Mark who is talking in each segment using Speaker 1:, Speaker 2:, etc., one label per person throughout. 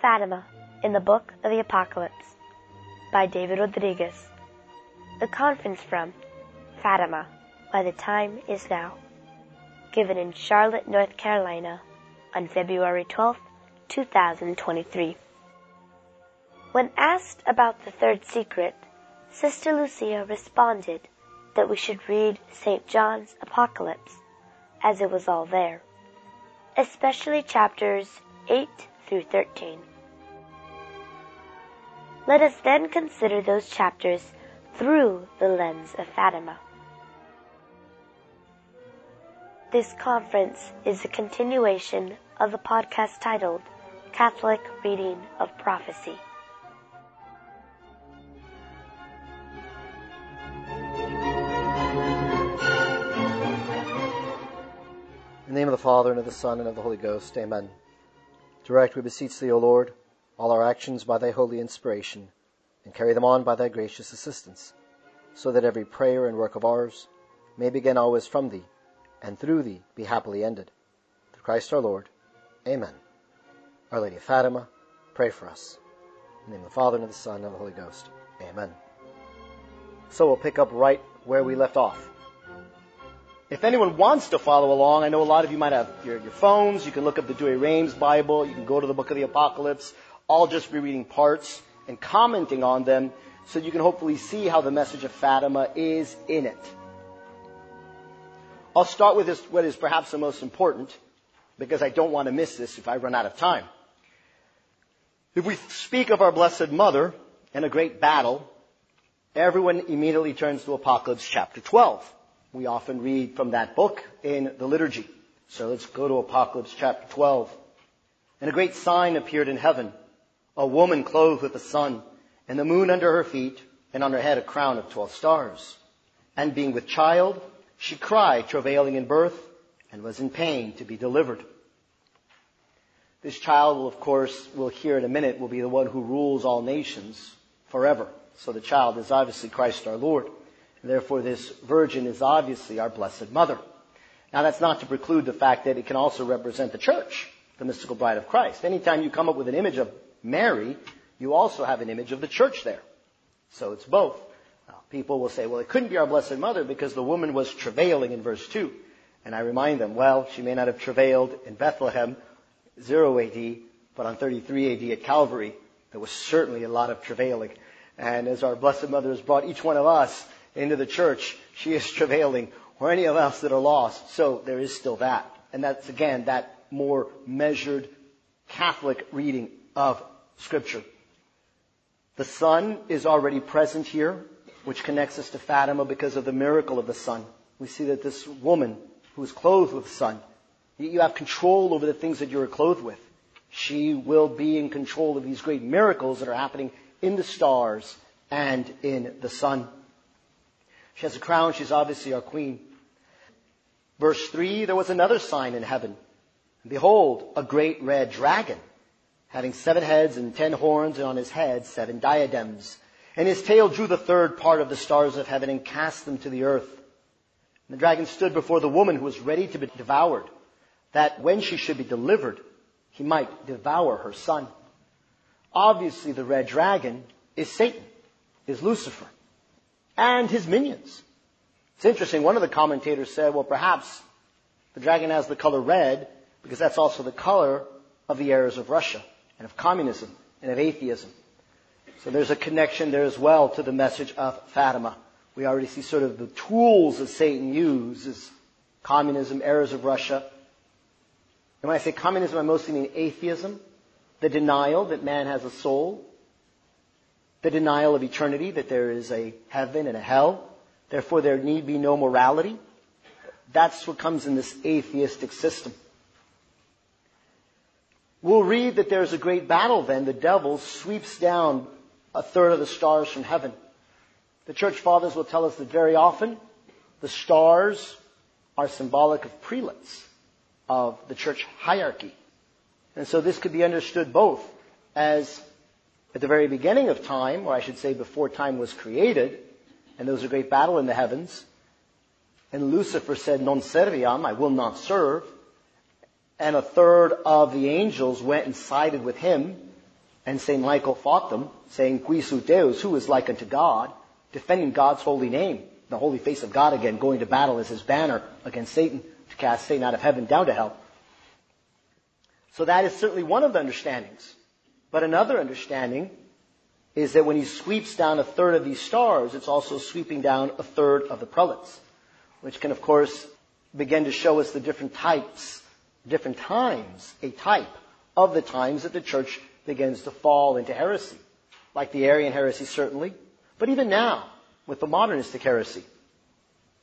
Speaker 1: Fatima in the Book of the Apocalypse by David Rodriguez. The conference from Fatima why the time is now. Given in Charlotte, North Carolina on February 12, 2023. When asked about the third secret, Sister Lucia responded that we should read St. John's Apocalypse, as it was all there, especially chapters 8 through 13. Let us then consider those chapters through the lens of Fatima. This conference is a continuation of the podcast titled Catholic Reading of Prophecy.
Speaker 2: In the name of the Father, and of the Son, and of the Holy Ghost, amen. Direct, we beseech thee, O Lord, all our actions by thy holy inspiration, and carry them on by thy gracious assistance, so that every prayer and work of ours may begin always from thee, and through thee be happily ended. Through Christ our Lord. Amen. Our Lady of Fatima, pray for us. In the name of the Father, and of the Son, and of the Holy Ghost. Amen. So we'll pick up right where we left off. If anyone wants to follow along, I know a lot of you might have your, your phones. You can look up the Douay-Rheims Bible. You can go to the book of the Apocalypse. I'll just be reading parts and commenting on them so you can hopefully see how the message of Fatima is in it. I'll start with this, what is perhaps the most important because I don't want to miss this if I run out of time. If we speak of our Blessed Mother and a great battle, everyone immediately turns to Apocalypse chapter 12. We often read from that book in the liturgy. So let's go to Apocalypse chapter 12. And a great sign appeared in heaven. A woman clothed with the sun, and the moon under her feet, and on her head a crown of twelve stars. And being with child, she cried, travailing in birth, and was in pain to be delivered. This child will, of course, we'll hear in a minute, will be the one who rules all nations forever. So the child is obviously Christ our Lord. And therefore, this virgin is obviously our Blessed Mother. Now, that's not to preclude the fact that it can also represent the church, the mystical bride of Christ. Anytime you come up with an image of Mary, you also have an image of the church there. So it's both. Now, people will say, well, it couldn't be our Blessed Mother because the woman was travailing in verse 2. And I remind them, well, she may not have travailed in Bethlehem, 0 AD, but on 33 AD at Calvary, there was certainly a lot of travailing. And as our Blessed Mother has brought each one of us into the church, she is travailing, or any of us that are lost. So there is still that. And that's again that more measured Catholic reading of Scripture. The sun is already present here, which connects us to Fatima because of the miracle of the sun. We see that this woman who is clothed with the sun, you have control over the things that you are clothed with. She will be in control of these great miracles that are happening in the stars and in the sun. She has a crown. She's obviously our queen. Verse 3, there was another sign in heaven. Behold, a great red dragon, having seven heads and ten horns, and on his head seven diadems. And his tail drew the third part of the stars of heaven and cast them to the earth. And the dragon stood before the woman who was ready to be devoured, that when she should be delivered, he might devour her son. Obviously, the red dragon is Satan, is Lucifer and his minions. It's interesting. One of the commentators said, well, perhaps the dragon has the color red because that's also the color of the errors of Russia and of communism and of atheism. So there's a connection there as well to the message of Fatima. We already see sort of the tools that Satan uses communism, errors of Russia. And when I say communism, I mostly mean atheism, the denial that man has a soul, the denial of eternity, that there is a heaven and a hell, therefore there need be no morality. That's what comes in this atheistic system. We'll read that there's a great battle then. The devil sweeps down a third of the stars from heaven. The church fathers will tell us that very often the stars are symbolic of prelates, of the church hierarchy. And so this could be understood both as at the very beginning of time, or I should say before time was created, and there was a great battle in the heavens, and Lucifer said, Non serviam, I will not serve. And a third of the angels went and sided with him And St. Michael fought them, saying, Quis ut Deus, who is like unto God, defending God's holy name, the holy face of God again, going to battle as his banner against Satan to cast Satan out of heaven down to hell. So that is certainly one of the understandings. But another understanding is that when he sweeps down a third of these stars, it's also sweeping down a third of the prelates, which can of course begin to show us the different types, different times, a type of the times that the church begins to fall into heresy. Like the Arian heresy certainly, but even now, with the modernistic heresy.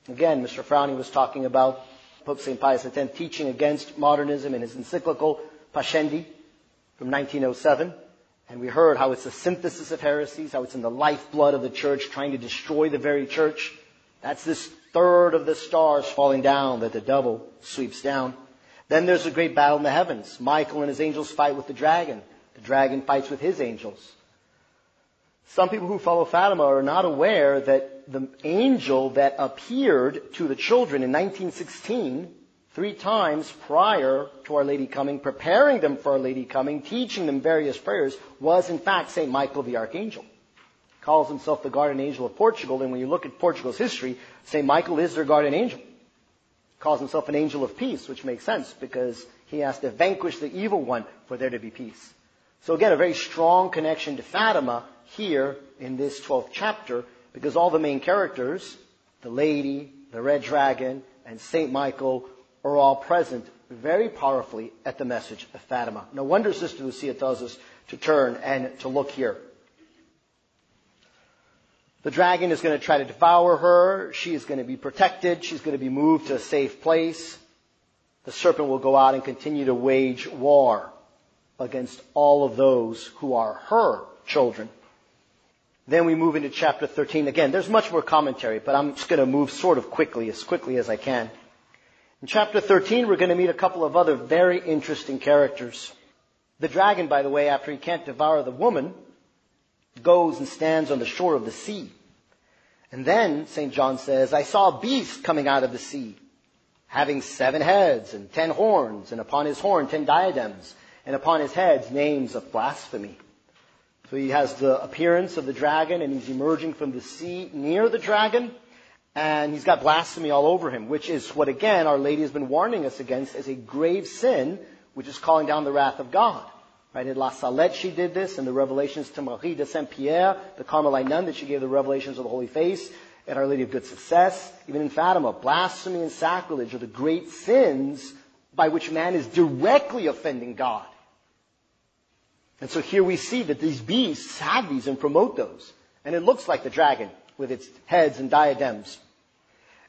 Speaker 2: Again, Mr. Frowny was talking about Pope St. Pius X teaching against modernism in his encyclical Pascendi from 1907. And we heard how it's a synthesis of heresies, how it's in the lifeblood of the church, trying to destroy the very church. That's this third of the stars falling down that the devil sweeps down. Then there's a great battle in the heavens. Michael and his angels fight with the dragon. The dragon fights with his angels. Some people who follow Fatima are not aware that the angel that appeared to the children in 1916 three times prior to Our Lady coming, preparing them for Our Lady coming, teaching them various prayers, was in fact St. Michael the Archangel. Calls himself the guardian angel of Portugal, and when you look at Portugal's history, St. Michael is their guardian angel. Calls himself an angel of peace, which makes sense because he has to vanquish the evil one for there to be peace. So again, a very strong connection to Fatima here in this 12th chapter because all the main characters, the lady, the red dragon, and St. Michael are all present very powerfully at the message of Fatima. No wonder Sister Lucia tells us to turn and to look here. The dragon is going to try to devour her. She is going to be protected. She's going to be moved to a safe place. The serpent will go out and continue to wage war against all of those who are her children. Then we move into chapter 13. Again, there's much more commentary, but I'm just going to move sort of quickly, as quickly as I can. In chapter 13, we're going to meet a couple of other very interesting characters. The dragon, by the way, after he can't devour the woman, goes and stands on the shore of the sea. And then, St. John says, I saw a beast coming out of the sea, having seven heads and ten horns, and upon his horn ten diadems, and upon his heads names of blasphemy. So he has the appearance of the dragon, and he's emerging from the sea near the dragon, and he's got blasphemy all over him, which is what again Our Lady has been warning us against as a grave sin, which is calling down the wrath of God. Right? At La Salette she did this, in the revelations to Marie de Saint Pierre, the Carmelite nun that she gave the revelations of the Holy Face, at Our Lady of Good Success, even in Fatima, blasphemy and sacrilege are the great sins by which man is directly offending God. And so here we see that these beasts have these and promote those. And it looks like the dragon with its heads and diadems.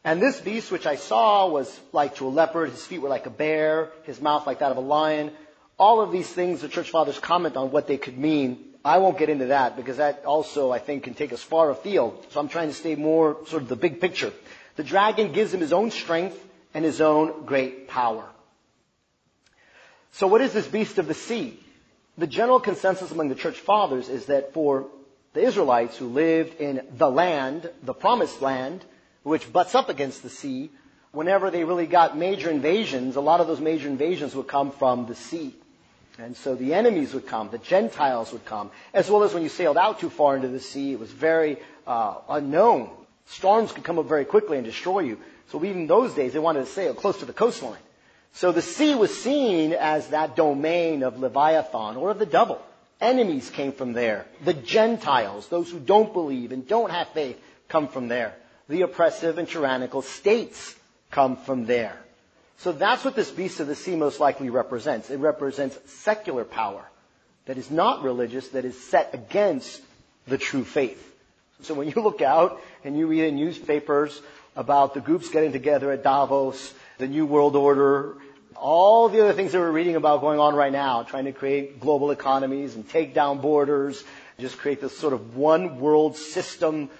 Speaker 2: And this beast which I saw was like to a leopard, his feet were like a bear, his mouth like that of a lion. All of these things the church fathers comment on what they could mean. I won't get into that because that also, I think, can take us far afield. So I'm trying to stay more sort of the big picture. The dragon gives him his own strength and his own great power. So what is this beast of the sea? The general consensus among the church fathers is that for the Israelites who lived in the land, the promised land, which butts up against the sea, whenever they really got major invasions, a lot of those major invasions would come from the sea. And so the enemies would come, the Gentiles would come, as well as when you sailed out too far into the sea, it was very uh, unknown. Storms could come up very quickly and destroy you. So even those days, they wanted to sail close to the coastline. So the sea was seen as that domain of Leviathan or of the devil. Enemies came from there. The Gentiles, those who don't believe and don't have faith, come from there the oppressive and tyrannical states come from there. So that's what this beast of the sea most likely represents. It represents secular power that is not religious, that is set against the true faith. So when you look out and you read in newspapers about the groups getting together at Davos, the New World Order, all the other things that we're reading about going on right now, trying to create global economies and take down borders, just create this sort of one world system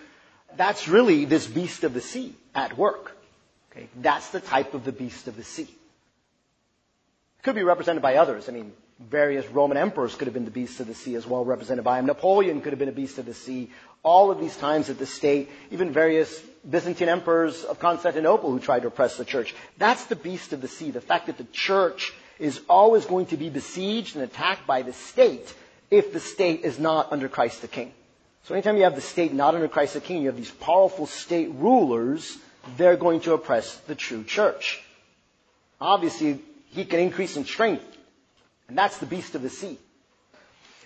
Speaker 2: that's really this beast of the sea at work. Okay? That's the type of the beast of the sea. It could be represented by others. I mean, various Roman emperors could have been the beasts of the sea as well, represented by him. Napoleon could have been a beast of the sea. All of these times at the state, even various Byzantine emperors of Constantinople who tried to oppress the church. That's the beast of the sea. The fact that the church is always going to be besieged and attacked by the state if the state is not under Christ the King. So anytime you have the state not under Christ the King, you have these powerful state rulers, they're going to oppress the true church. Obviously, he can increase in strength. And that's the beast of the sea.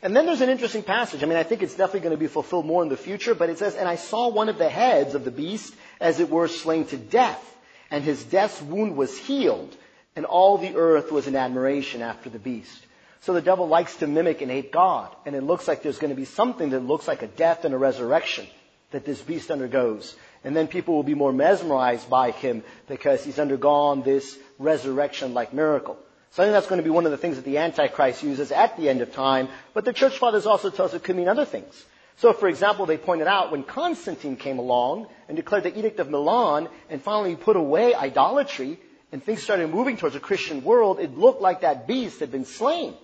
Speaker 2: And then there's an interesting passage. I mean, I think it's definitely going to be fulfilled more in the future, but it says, And I saw one of the heads of the beast, as it were, slain to death, and his death's wound was healed, and all the earth was in admiration after the beast. So the devil likes to mimic and hate God, and it looks like there's going to be something that looks like a death and a resurrection that this beast undergoes. And then people will be more mesmerized by him because he's undergone this resurrection like miracle. So I think that's going to be one of the things that the Antichrist uses at the end of time, but the church fathers also tell us it could mean other things. So, for example, they pointed out when Constantine came along and declared the Edict of Milan and finally put away idolatry and things started moving towards a Christian world, it looked like that beast had been slain.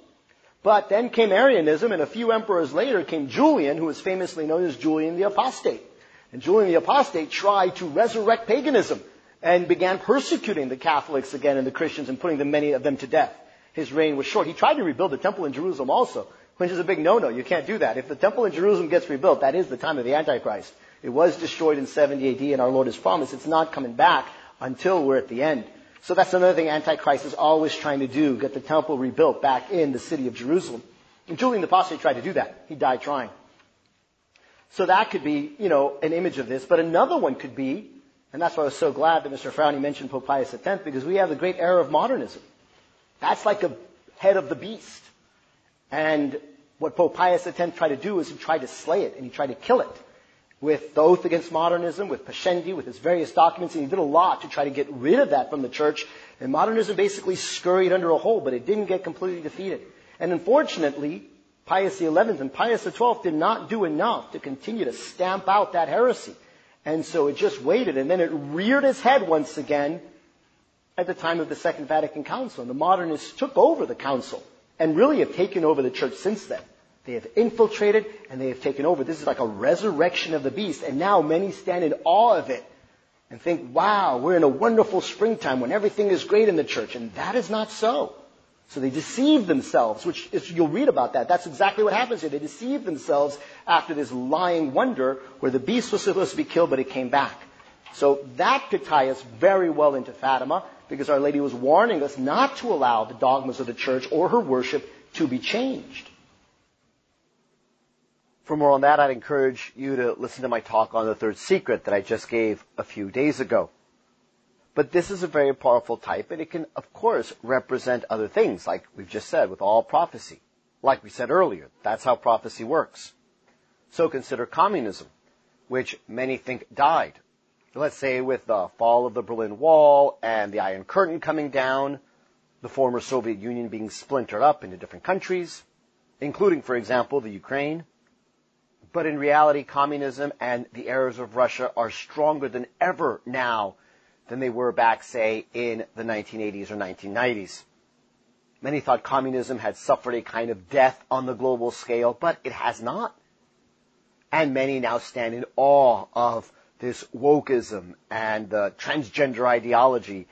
Speaker 2: But then came Arianism, and a few emperors later came Julian, who was famously known as Julian the Apostate. And Julian the Apostate tried to resurrect paganism and began persecuting the Catholics again and the Christians and putting them, many of them to death. His reign was short. He tried to rebuild the temple in Jerusalem also, which is a big no-no. You can't do that. If the temple in Jerusalem gets rebuilt, that is the time of the Antichrist. It was destroyed in 70 AD and our Lord has promised it's not coming back until we're at the end. So that's another thing Antichrist is always trying to do, get the temple rebuilt back in the city of Jerusalem. And Julian the Apostate tried to do that. He died trying. So that could be, you know, an image of this. But another one could be and that's why I was so glad that Mr. Frowny mentioned Pope Pius X, because we have the great era of modernism. That's like a head of the beast. And what Pope Pius X tried to do is he tried to slay it, and he tried to kill it. With the Oath Against Modernism, with Pascendi, with his various documents, and he did a lot to try to get rid of that from the church. And modernism basically scurried under a hole, but it didn't get completely defeated. And unfortunately, Pius XI and Pius XII did not do enough to continue to stamp out that heresy. And so it just waited, and then it reared its head once again at the time of the Second Vatican Council. And the modernists took over the council and really have taken over the church since then. They have infiltrated and they have taken over. This is like a resurrection of the beast, and now many stand in awe of it and think, wow, we're in a wonderful springtime when everything is great in the church. And that is not so. So they deceive themselves, which is, you'll read about that. That's exactly what happens here. They deceive themselves after this lying wonder where the beast was supposed to be killed, but it came back. So that could tie us very well into Fatima because Our Lady was warning us not to allow the dogmas of the church or her worship to be changed. For more on that, I'd encourage you to listen to my talk on the third secret that I just gave a few days ago. But this is a very powerful type, and it can, of course, represent other things, like we've just said, with all prophecy. Like we said earlier, that's how prophecy works. So consider communism, which many think died. Let's say with the fall of the Berlin Wall and the Iron Curtain coming down, the former Soviet Union being splintered up into different countries, including, for example, the Ukraine. But in reality, communism and the errors of Russia are stronger than ever now than they were back, say, in the 1980s or 1990s. Many thought communism had suffered a kind of death on the global scale, but it has not. And many now stand in awe of this wokeism and the transgender ideology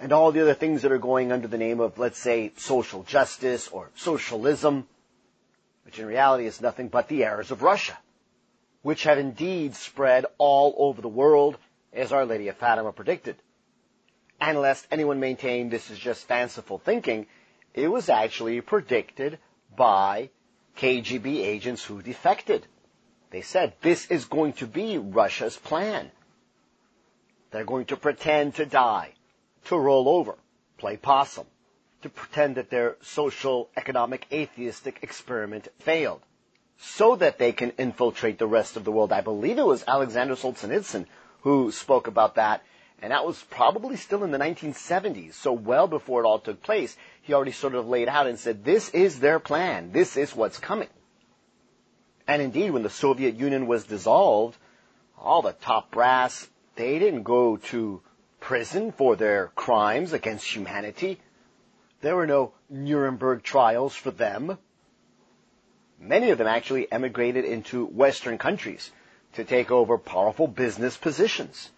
Speaker 2: and all the other things that are going under the name of, let's say, social justice or socialism, which in reality is nothing but the errors of Russia, which have indeed spread all over the world as Our Lady of Fatima predicted. And lest anyone maintain this is just fanciful thinking, it was actually predicted by KGB agents who defected. They said this is going to be Russia's plan. They're going to pretend to die, to roll over, play possum, to pretend that their social, economic, atheistic experiment failed, so that they can infiltrate the rest of the world. I believe it was Alexander Solzhenitsyn who spoke about that. And that was probably still in the 1970s, so well before it all took place. He already sort of laid out and said, this is their plan. This is what's coming. And indeed, when the Soviet Union was dissolved, all the top brass, they didn't go to prison for their crimes against humanity. There were no Nuremberg trials for them. Many of them actually emigrated into Western countries to take over powerful business positions.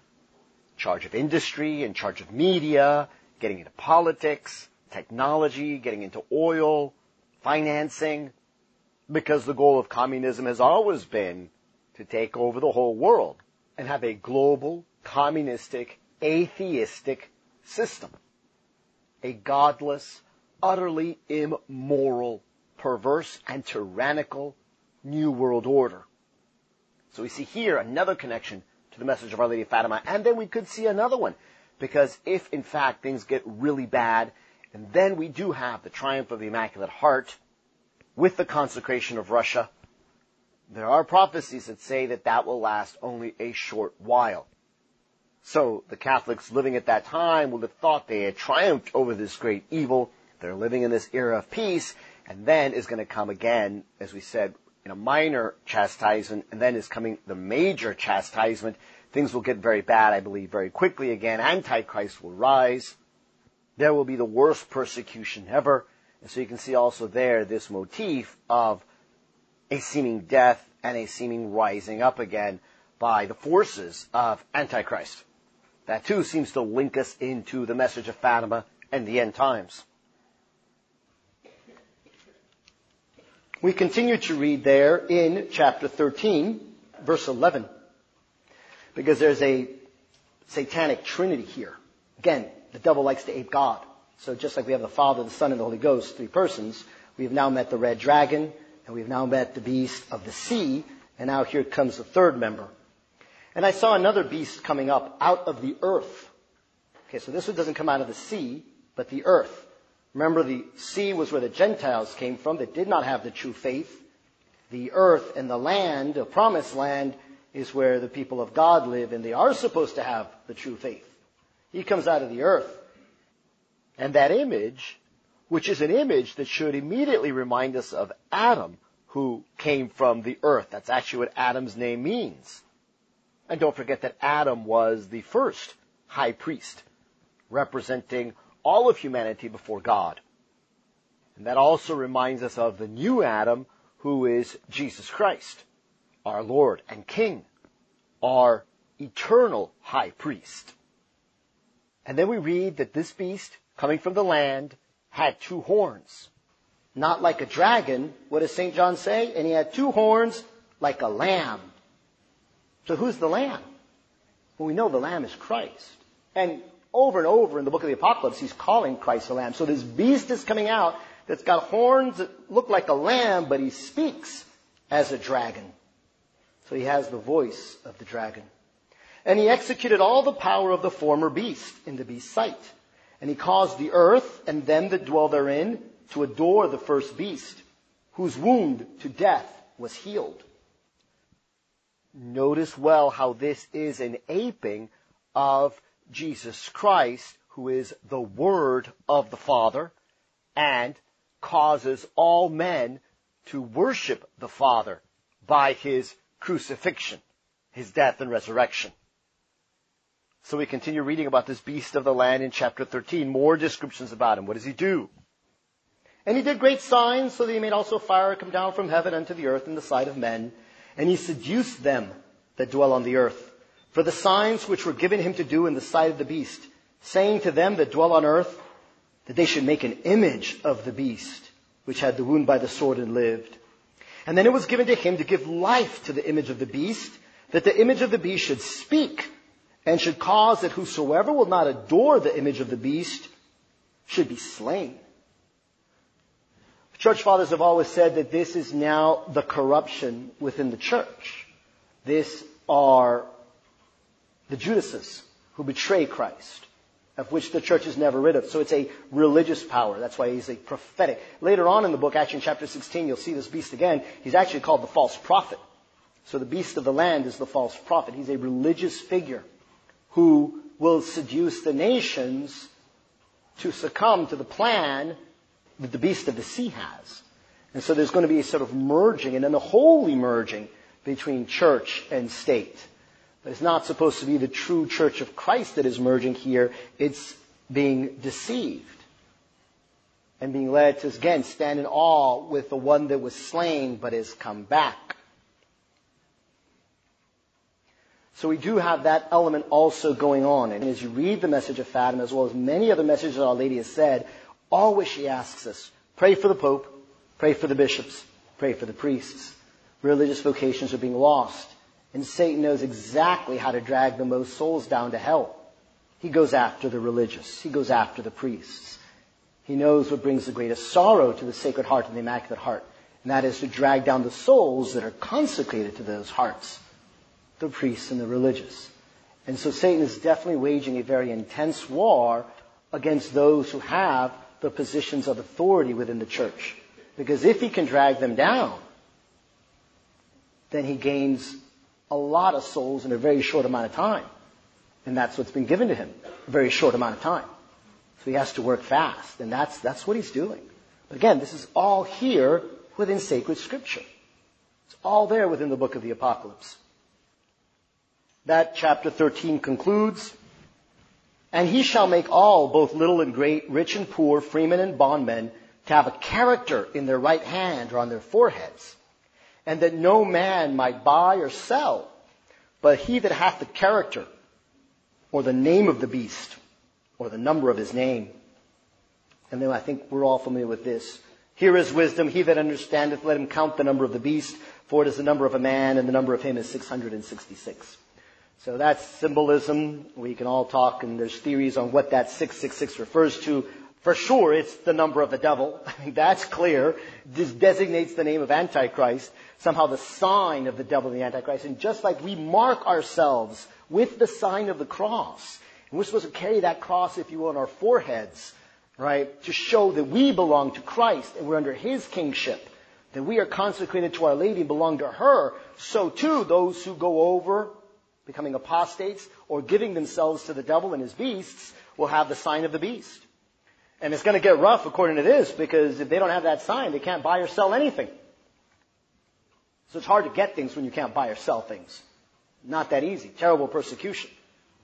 Speaker 2: Charge of industry, in charge of media, getting into politics, technology, getting into oil, financing. Because the goal of communism has always been to take over the whole world and have a global, communistic, atheistic system. A godless, utterly immoral, perverse, and tyrannical New World Order. So we see here another connection to the message of Our Lady of Fatima, and then we could see another one. Because if in fact things get really bad, and then we do have the triumph of the Immaculate Heart with the consecration of Russia, there are prophecies that say that that will last only a short while. So the Catholics living at that time would have thought they had triumphed over this great evil. They're living in this era of peace, and then is going to come again, as we said, in a minor chastisement, and then is coming the major chastisement. Things will get very bad, I believe, very quickly again. Antichrist will rise. There will be the worst persecution ever. And so you can see also there this motif of a seeming death and a seeming rising up again by the forces of Antichrist. That too seems to link us into the message of Fatima and the end times. We continue to read there in chapter 13, verse 11, because there's a satanic trinity here. Again, the devil likes to ape God. So just like we have the Father, the Son, and the Holy Ghost, three persons, we have now met the red dragon, and we've now met the beast of the sea, and now here comes the third member. And I saw another beast coming up out of the earth. Okay, so this one doesn't come out of the sea, but the earth. Remember, the sea was where the Gentiles came from that did not have the true faith. The earth and the land, the promised land, is where the people of God live, and they are supposed to have the true faith. He comes out of the earth. And that image, which is an image that should immediately remind us of Adam, who came from the earth. That's actually what Adam's name means. And don't forget that Adam was the first high priest, representing all of humanity before God. And that also reminds us of the new Adam who is Jesus Christ, our Lord and King, our eternal high priest. And then we read that this beast, coming from the land, had two horns. Not like a dragon, what does St. John say? And he had two horns like a lamb. So who's the lamb? Well, we know the lamb is Christ. And over and over in the book of the Apocalypse, he's calling Christ the Lamb. So this beast is coming out that's got horns that look like a lamb, but he speaks as a dragon. So he has the voice of the dragon. And he executed all the power of the former beast in the beast's sight. And he caused the earth and them that dwell therein to adore the first beast, whose wound to death was healed. Notice well how this is an aping of Jesus Christ, who is the Word of the Father, and causes all men to worship the Father by his crucifixion, his death and resurrection. So we continue reading about this beast of the land in chapter 13. More descriptions about him. What does he do? And he did great signs, so that he made also fire come down from heaven unto the earth in the sight of men. And he seduced them that dwell on the earth for the signs which were given him to do in the sight of the beast, saying to them that dwell on earth that they should make an image of the beast, which had the wound by the sword and lived. And then it was given to him to give life to the image of the beast, that the image of the beast should speak and should cause that whosoever will not adore the image of the beast should be slain. Church fathers have always said that this is now the corruption within the church. This are the Judases who betray Christ, of which the church is never rid of. So it's a religious power. That's why he's a prophetic. Later on in the book, actually in chapter 16, you'll see this beast again. He's actually called the false prophet. So the beast of the land is the false prophet. He's a religious figure who will seduce the nations to succumb to the plan that the beast of the sea has. And so there's going to be a sort of merging and then a holy merging between church and state. But it's not supposed to be the true church of Christ that is merging here. It's being deceived and being led to, again, stand in awe with the one that was slain but has come back. So we do have that element also going on. And as you read the message of Fatima, as well as many other messages that Our Lady has said, always she asks us, pray for the Pope, pray for the bishops, Pray for the priests. Religious vocations are being lost. And Satan knows exactly how to drag the most souls down to hell. He goes after the religious. He goes after the priests. He knows what brings the greatest sorrow to the Sacred Heart and the Immaculate Heart. And that is to drag down the souls that are consecrated to those hearts. The priests and the religious. And so Satan is definitely waging a very intense war against those who have the positions of authority within the church. Because if he can drag them down, then he gains a lot of souls in a very short amount of time. And that's what's been given to him, a very short amount of time. So he has to work fast, and that's, that's what he's doing. But again, this is all here within sacred scripture. It's all there within the book of the Apocalypse. That chapter 13 concludes, and he shall make all, both little and great, rich and poor, freemen and bondmen, to have a character in their right hand or on their foreheads, and that no man might buy or sell, but he that hath the character, or the name of the beast, or the number of his name. And then I think we're all familiar with this. Here is wisdom. He that understandeth, let him count the number of the beast, for it is the number of a man, and the number of him is 666. So that's symbolism. We can all talk, and there's theories on what that 666 refers to. For sure, it's the number of the devil. That's clear. This designates the name of Antichrist, somehow the sign of the devil and the Antichrist. And just like we mark ourselves with the sign of the cross, and we're supposed to carry that cross, if you will, on our foreheads, right, to show that we belong to Christ and we're under His kingship, that we are consecrated to Our Lady and belong to her, so too those who go over becoming apostates or giving themselves to the devil and his beasts will have the sign of the beast. And it's going to get rough according to this because if they don't have that sign, they can't buy or sell anything. So it's hard to get things when you can't buy or sell things. Not that easy. Terrible persecution.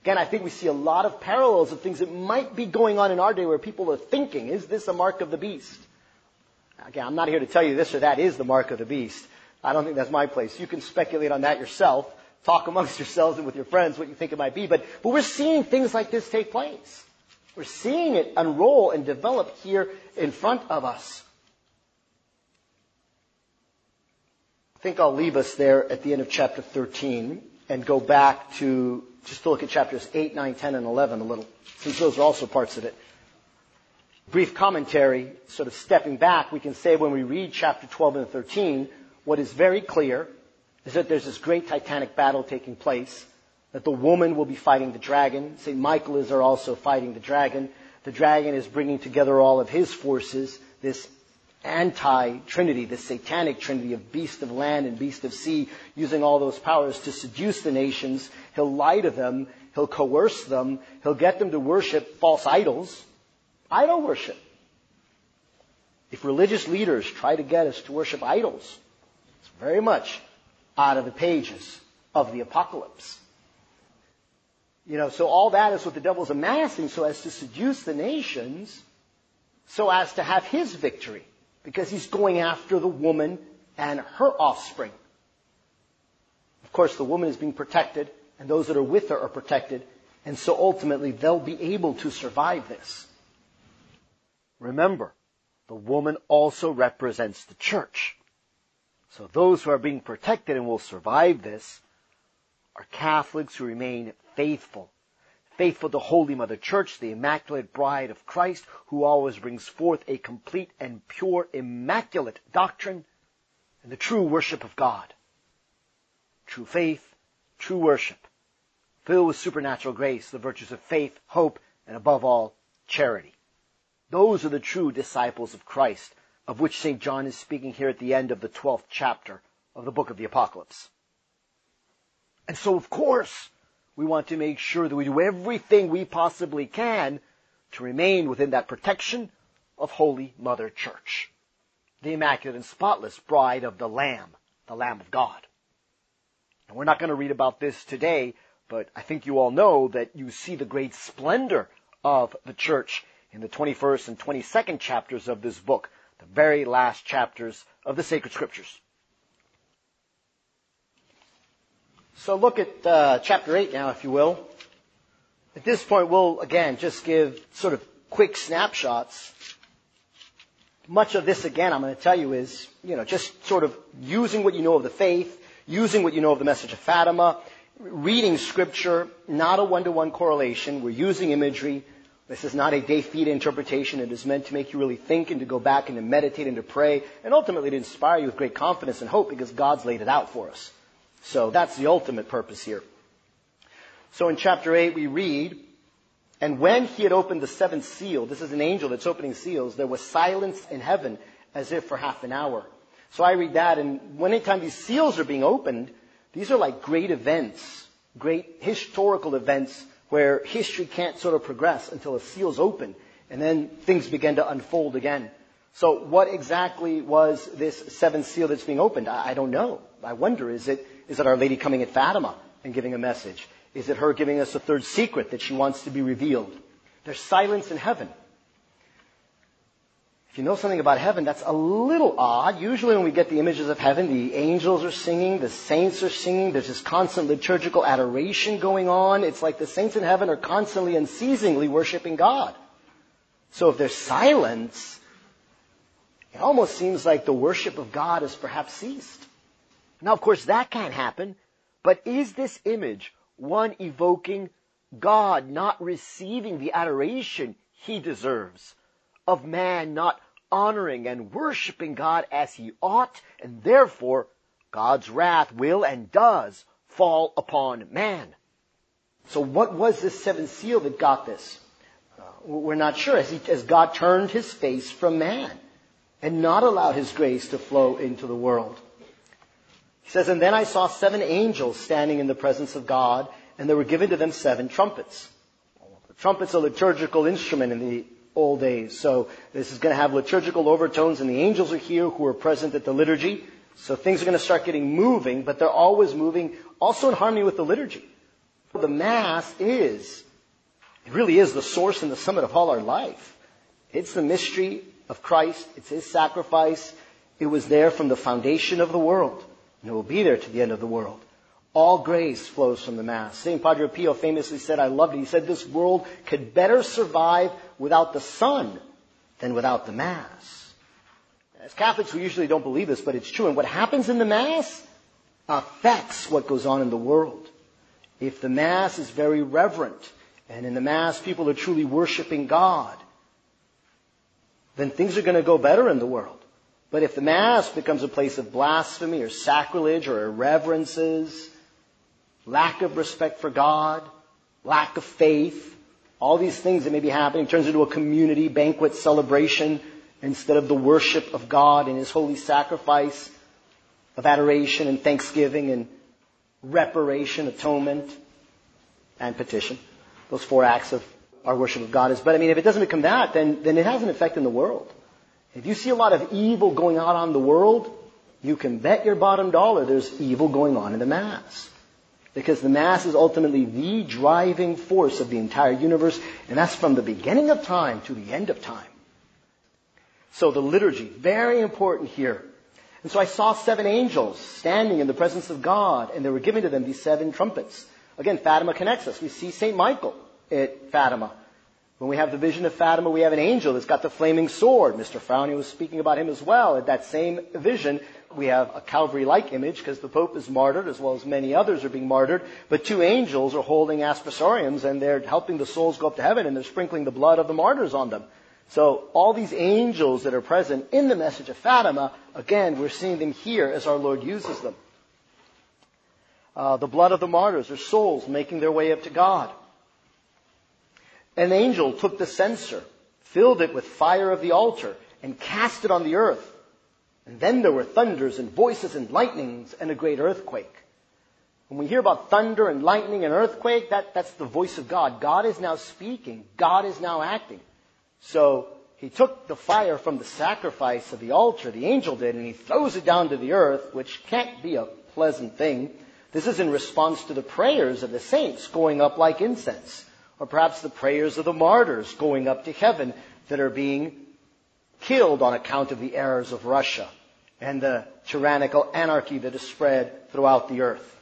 Speaker 2: Again, I think we see a lot of parallels of things that might be going on in our day where people are thinking, is this a mark of the beast? Again, I'm not here to tell you this or that is the mark of the beast. I don't think that's my place. You can speculate on that yourself talk amongst yourselves and with your friends what you think it might be. But, but we're seeing things like this take place. We're seeing it unroll and develop here in front of us. I think I'll leave us there at the end of chapter 13 and go back to just to look at chapters 8, 9, 10, and 11 a little, since those are also parts of it. Brief commentary, sort of stepping back, we can say when we read chapter 12 and 13, what is very clear is that there's this great titanic battle taking place, that the woman will be fighting the dragon. St. Michael is there also fighting the dragon. The dragon is bringing together all of his forces, this anti-trinity, this satanic trinity of beast of land and beast of sea, using all those powers to seduce the nations. He'll lie to them. He'll coerce them. He'll get them to worship false idols. Idol worship. If religious leaders try to get us to worship idols, it's very much out of the pages of the apocalypse. You know, so all that is what the devil's amassing so as to seduce the nations, so as to have his victory, because he's going after the woman and her offspring. Of course, the woman is being protected, and those that are with her are protected, and so ultimately they'll be able to survive this. Remember, the woman also represents the church. So those who are being protected and will survive this are Catholics who remain faithful. Faithful to Holy Mother Church, the Immaculate Bride of Christ, who always brings forth a complete and pure, immaculate doctrine and the true worship of God. True faith, true worship, filled with supernatural grace, the virtues of faith, hope, and above all, charity. Those are the true disciples of Christ of which St. John is speaking here at the end of the 12th chapter of the book of the Apocalypse. And so, of course, we want to make sure that we do everything we possibly can to remain within that protection of Holy Mother Church, the immaculate and spotless bride of the Lamb, the Lamb of God. And we're not going to read about this today, but I think you all know that you see the great splendor of the church in the 21st and 22nd chapters of this book, the very last chapters of the sacred scriptures. So look at uh, chapter 8 now, if you will. At this point, we'll again just give sort of quick snapshots. much of this, again, I'm going to tell you is, you know, just sort of using what you know of the faith, using what you know of the message of Fatima, reading scripture, not a one-to-one correlation. We're using imagery. This is not a de fide interpretation. It is meant to make you really think and to go back and to meditate and to pray and ultimately to inspire you with great confidence and hope because God's laid it out for us. So that's the ultimate purpose here. So in chapter 8 we read, and when he had opened the seventh seal, this is an angel that's opening seals, there was silence in heaven as if for half an hour. So I read that, and when anytime these seals are being opened, these are like great events, great historical events where history can't sort of progress until a seal's open, and then things begin to unfold again. So what exactly was this seventh seal that's being opened? I, I don't know. I wonder, is it, is it Our Lady coming at Fatima and giving a message? Is it her giving us a third secret that she wants to be revealed? There's silence in heaven. If you know something about heaven, that's a little odd. Usually when we get the images of heaven, the angels are singing, the saints are singing, there's this constant liturgical adoration going on. It's like the saints in heaven are constantly and unceasingly worshiping God. So if there's silence, it almost seems like the worship of God has perhaps ceased. Now, of course, that can't happen, but is this image one evoking God not receiving the adoration he deserves, of man not honoring and worshiping God as he ought, and therefore God's wrath will and does fall upon man. So what was this seventh seal that got this? Uh, we're not sure. As, he, as God turned his face from man and not allow his grace to flow into the world. He says, And then I saw seven angels standing in the presence of God, and there were given to them seven trumpets. The trumpet's a liturgical instrument in the old days, so this is going to have liturgical overtones, and the angels are here who are present at the liturgy. So things are going to start getting moving, but they're always moving also in harmony with the liturgy. The Mass is, it really is the source and the summit of all our life. It's the mystery of Christ. It's His sacrifice. It was there from the foundation of the world and it will be there to the end of the world. All grace flows from the Mass. St. Padre Pio famously said, I loved it. He said, this world could better survive without the sun than without the Mass. As Catholics, we usually don't believe this, but it's true. And what happens in the Mass affects what goes on in the world. If the Mass is very reverent, and in the Mass people are truly worshiping God, then things are going to go better in the world. But if the Mass becomes a place of blasphemy or sacrilege or irreverences, lack of respect for God, lack of faith, all these things that may be happening turns into a community banquet celebration instead of the worship of God and His holy sacrifice of adoration and thanksgiving and reparation, atonement, and petition. Those four acts of our worship of God is. But I mean, if it doesn't become that, then, then it has an effect in the world. If you see a lot of evil going on in the world, you can bet your bottom dollar there's evil going on in the Mass. Because the Mass is ultimately the driving force of the entire universe, and that's from the beginning of time to the end of time. So the liturgy, very important here. And so I saw seven angels standing in the presence of God, and they were giving to them these seven trumpets. Again, Fatima connects us. We see St. Michael at Fatima. When we have the vision of Fatima, we have an angel that's got the flaming sword. Mr. Frowney was speaking about him as well. At that same vision, we have a Calvary-like image because the Pope is martyred as well as many others are being martyred. But two angels are holding aspersoriums and they're helping the souls go up to heaven and they're sprinkling the blood of the martyrs on them. So all these angels that are present in the message of Fatima, again, we're seeing them here as our Lord uses them. Uh, the blood of the martyrs are souls making their way up to God. An angel took the censer, filled it with fire of the altar, and cast it on the earth. And then there were thunders and voices and lightnings and a great earthquake. When we hear about thunder and lightning and earthquake, that, that's the voice of God. God is now speaking. God is now acting. So he took the fire from the sacrifice of the altar, the angel did, and he throws it down to the earth, which can't be a pleasant thing. This is in response to the prayers of the saints going up like incense or perhaps the prayers of the martyrs going up to heaven that are being killed on account of the errors of Russia and the tyrannical anarchy that is spread throughout the earth.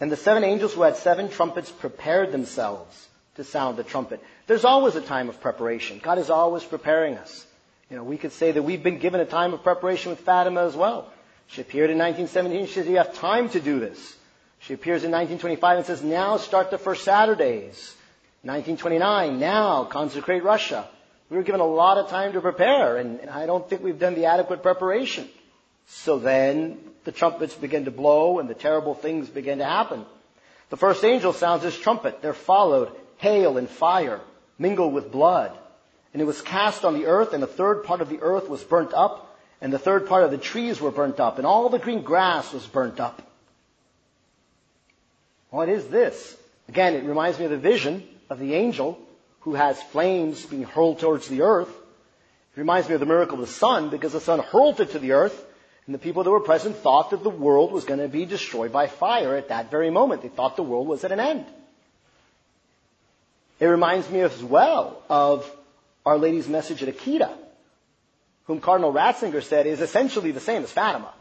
Speaker 2: And the seven angels who had seven trumpets prepared themselves to sound the trumpet. There's always a time of preparation. God is always preparing us. You know, we could say that we've been given a time of preparation with Fatima as well. She appeared in 1917. She says, you have time to do this. She appears in 1925 and says, now start the first Saturdays. 1929, now consecrate Russia. We were given a lot of time to prepare, and I don't think we've done the adequate preparation. So then the trumpets begin to blow and the terrible things begin to happen. The first angel sounds his trumpet. There followed hail and fire mingled with blood. And it was cast on the earth, and a third part of the earth was burnt up, and the third part of the trees were burnt up, and all the green grass was burnt up. What is this? Again, it reminds me of the vision of the angel who has flames being hurled towards the earth. It reminds me of the miracle of the sun because the sun hurled it to the earth and the people that were present thought that the world was going to be destroyed by fire at that very moment. They thought the world was at an end. It reminds me as well of Our Lady's message at Akita, whom Cardinal Ratzinger said is essentially the same as Fatima.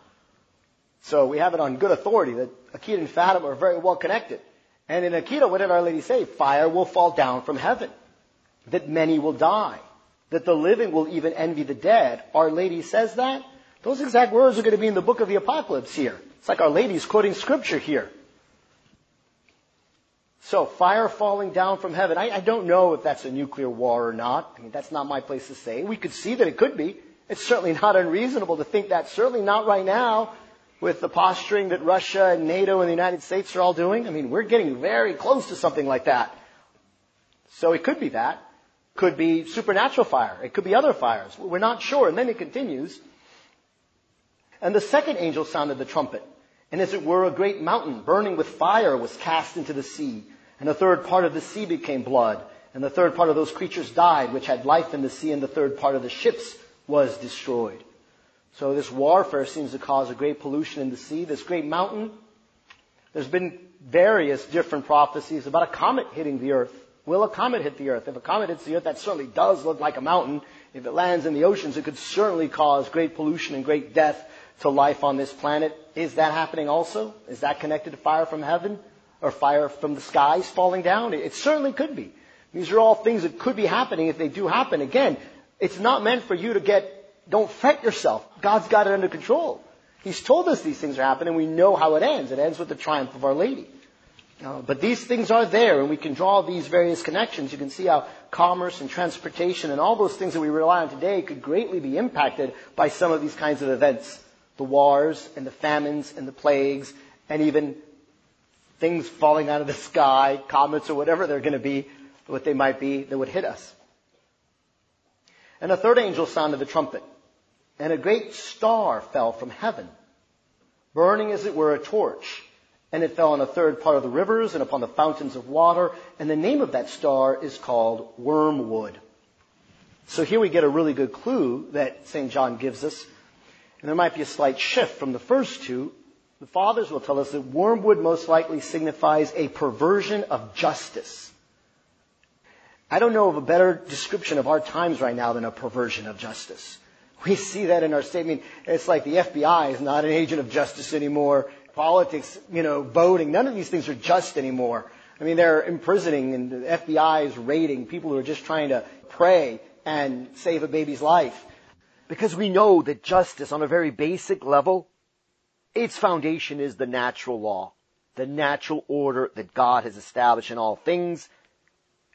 Speaker 2: So we have it on good authority that Akita and Fatima are very well connected. And in Akita, what did Our Lady say? Fire will fall down from heaven. That many will die. That the living will even envy the dead. Our Lady says that. Those exact words are going to be in the book of the Apocalypse here. It's like Our Lady's quoting scripture here. So, fire falling down from heaven. I, I, don't know if that's a nuclear war or not. I mean, that's not my place to say. We could see that it could be. It's certainly not unreasonable to think that. Certainly not right now with the posturing that Russia and NATO and the United States are all doing. I mean, we're getting very close to something like that. So it could be that. Could be supernatural fire. It could be other fires. We're not sure. And then it continues. And the second angel sounded the trumpet. And as it were, a great mountain burning with fire was cast into the sea. And a third part of the sea became blood. And the third part of those creatures died, which had life in the sea. And the third part of the ships was destroyed. So this warfare seems to cause a great pollution in the sea. This great mountain, there's been various different prophecies about a comet hitting the earth. Will a comet hit the earth? If a comet hits the earth, that certainly does look like a mountain. If it lands in the oceans, it could certainly cause great pollution and great death to life on this planet. Is that happening also? Is that connected to fire from heaven? Or fire from the skies falling down? It certainly could be. These are all things that could be happening if they do happen. Again, it's not meant for you to get don't fret yourself. God's got it under control. He's told us these things are happening. And we know how it ends. It ends with the triumph of Our Lady. Uh, but these things are there, and we can draw these various connections. You can see how commerce and transportation and all those things that we rely on today could greatly be impacted by some of these kinds of events. The wars and the famines and the plagues and even things falling out of the sky, comets or whatever they're going to be, what they might be, that would hit us. And a third angel sounded the trumpet and a great star fell from heaven, burning as it were a torch. And it fell on a third part of the rivers and upon the fountains of water. And the name of that star is called wormwood. So here we get a really good clue that St. John gives us. And there might be a slight shift from the first two. The fathers will tell us that wormwood most likely signifies a perversion of justice. I don't know of a better description of our times right now than a perversion of justice. We see that in our state. I mean, it's like the FBI is not an agent of justice anymore. Politics, you know, voting, none of these things are just anymore. I mean, they're imprisoning and the FBI is raiding people who are just trying to pray and save a baby's life. Because we know that justice on a very basic level, its foundation is the natural law, the natural order that God has established in all things.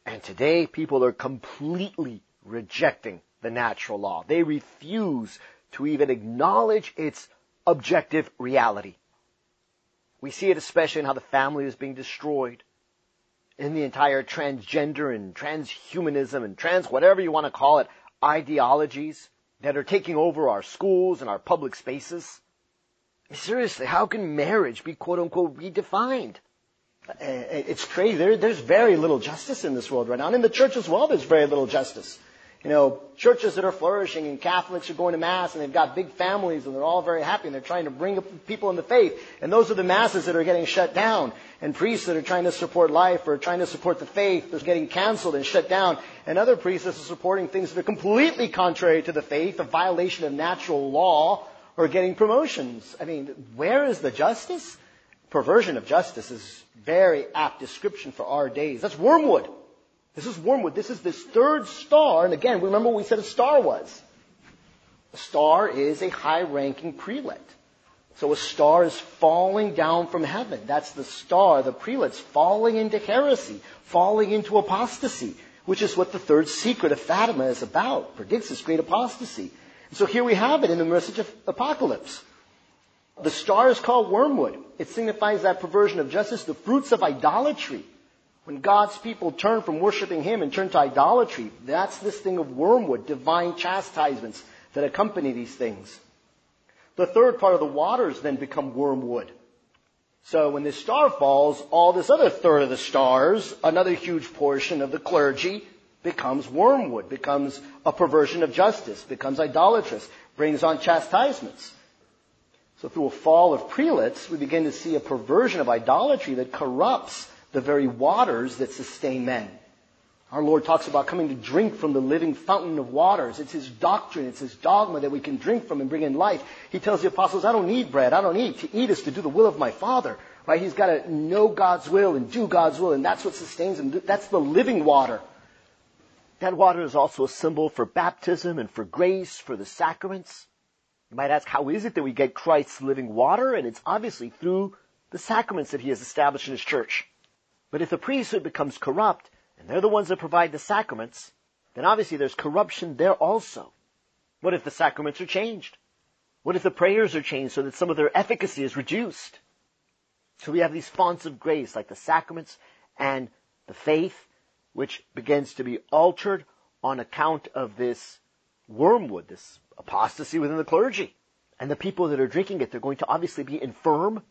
Speaker 2: And today people are completely rejecting the natural law. They refuse to even acknowledge its objective reality. We see it especially in how the family is being destroyed, in the entire transgender and transhumanism and trans whatever you want to call it ideologies that are taking over our schools and our public spaces. Seriously, how can marriage be quote unquote redefined? It's crazy. There, there's very little justice in this world right now. And in the church as well, there's very little justice you know, churches that are flourishing and Catholics are going to Mass and they've got big families and they're all very happy and they're trying to bring people in the faith. And those are the masses that are getting shut down. And priests that are trying to support life or trying to support the faith are getting canceled and shut down. And other priests that are supporting things that are completely contrary to the faith, a violation of natural law, or getting promotions. I mean, where is the justice? Perversion of justice is very apt description for our days. That's wormwood. This is wormwood. This is this third star. And again, remember what we said a star was. A star is a high ranking prelate. So a star is falling down from heaven. That's the star, the prelates, falling into heresy, falling into apostasy, which is what the third secret of Fatima is about, predicts this great apostasy. And so here we have it in the message of Apocalypse. The star is called wormwood. It signifies that perversion of justice, the fruits of idolatry. When God's people turn from worshiping Him and turn to idolatry, that's this thing of wormwood, divine chastisements that accompany these things. The third part of the waters then become wormwood. So when this star falls, all this other third of the stars, another huge portion of the clergy, becomes wormwood, becomes a perversion of justice, becomes idolatrous, brings on chastisements. So through a fall of prelates, we begin to see a perversion of idolatry that corrupts the very waters that sustain men. Our Lord talks about coming to drink from the living fountain of waters. It's His doctrine, it's His dogma that we can drink from and bring in life. He tells the apostles, I don't need bread, I don't eat. To eat is to do the will of my Father. Right? He's got to know God's will and do God's will, and that's what sustains him. That's the living water. That water is also a symbol for baptism and for grace, for the sacraments. You might ask, how is it that we get Christ's living water? And it's obviously through the sacraments that He has established in His church. But if the priesthood becomes corrupt, and they're the ones that provide the sacraments, then obviously there's corruption there also. What if the sacraments are changed? What if the prayers are changed so that some of their efficacy is reduced? So we have these fonts of grace like the sacraments and the faith, which begins to be altered on account of this wormwood, this apostasy within the clergy. And the people that are drinking it, they're going to obviously be infirm,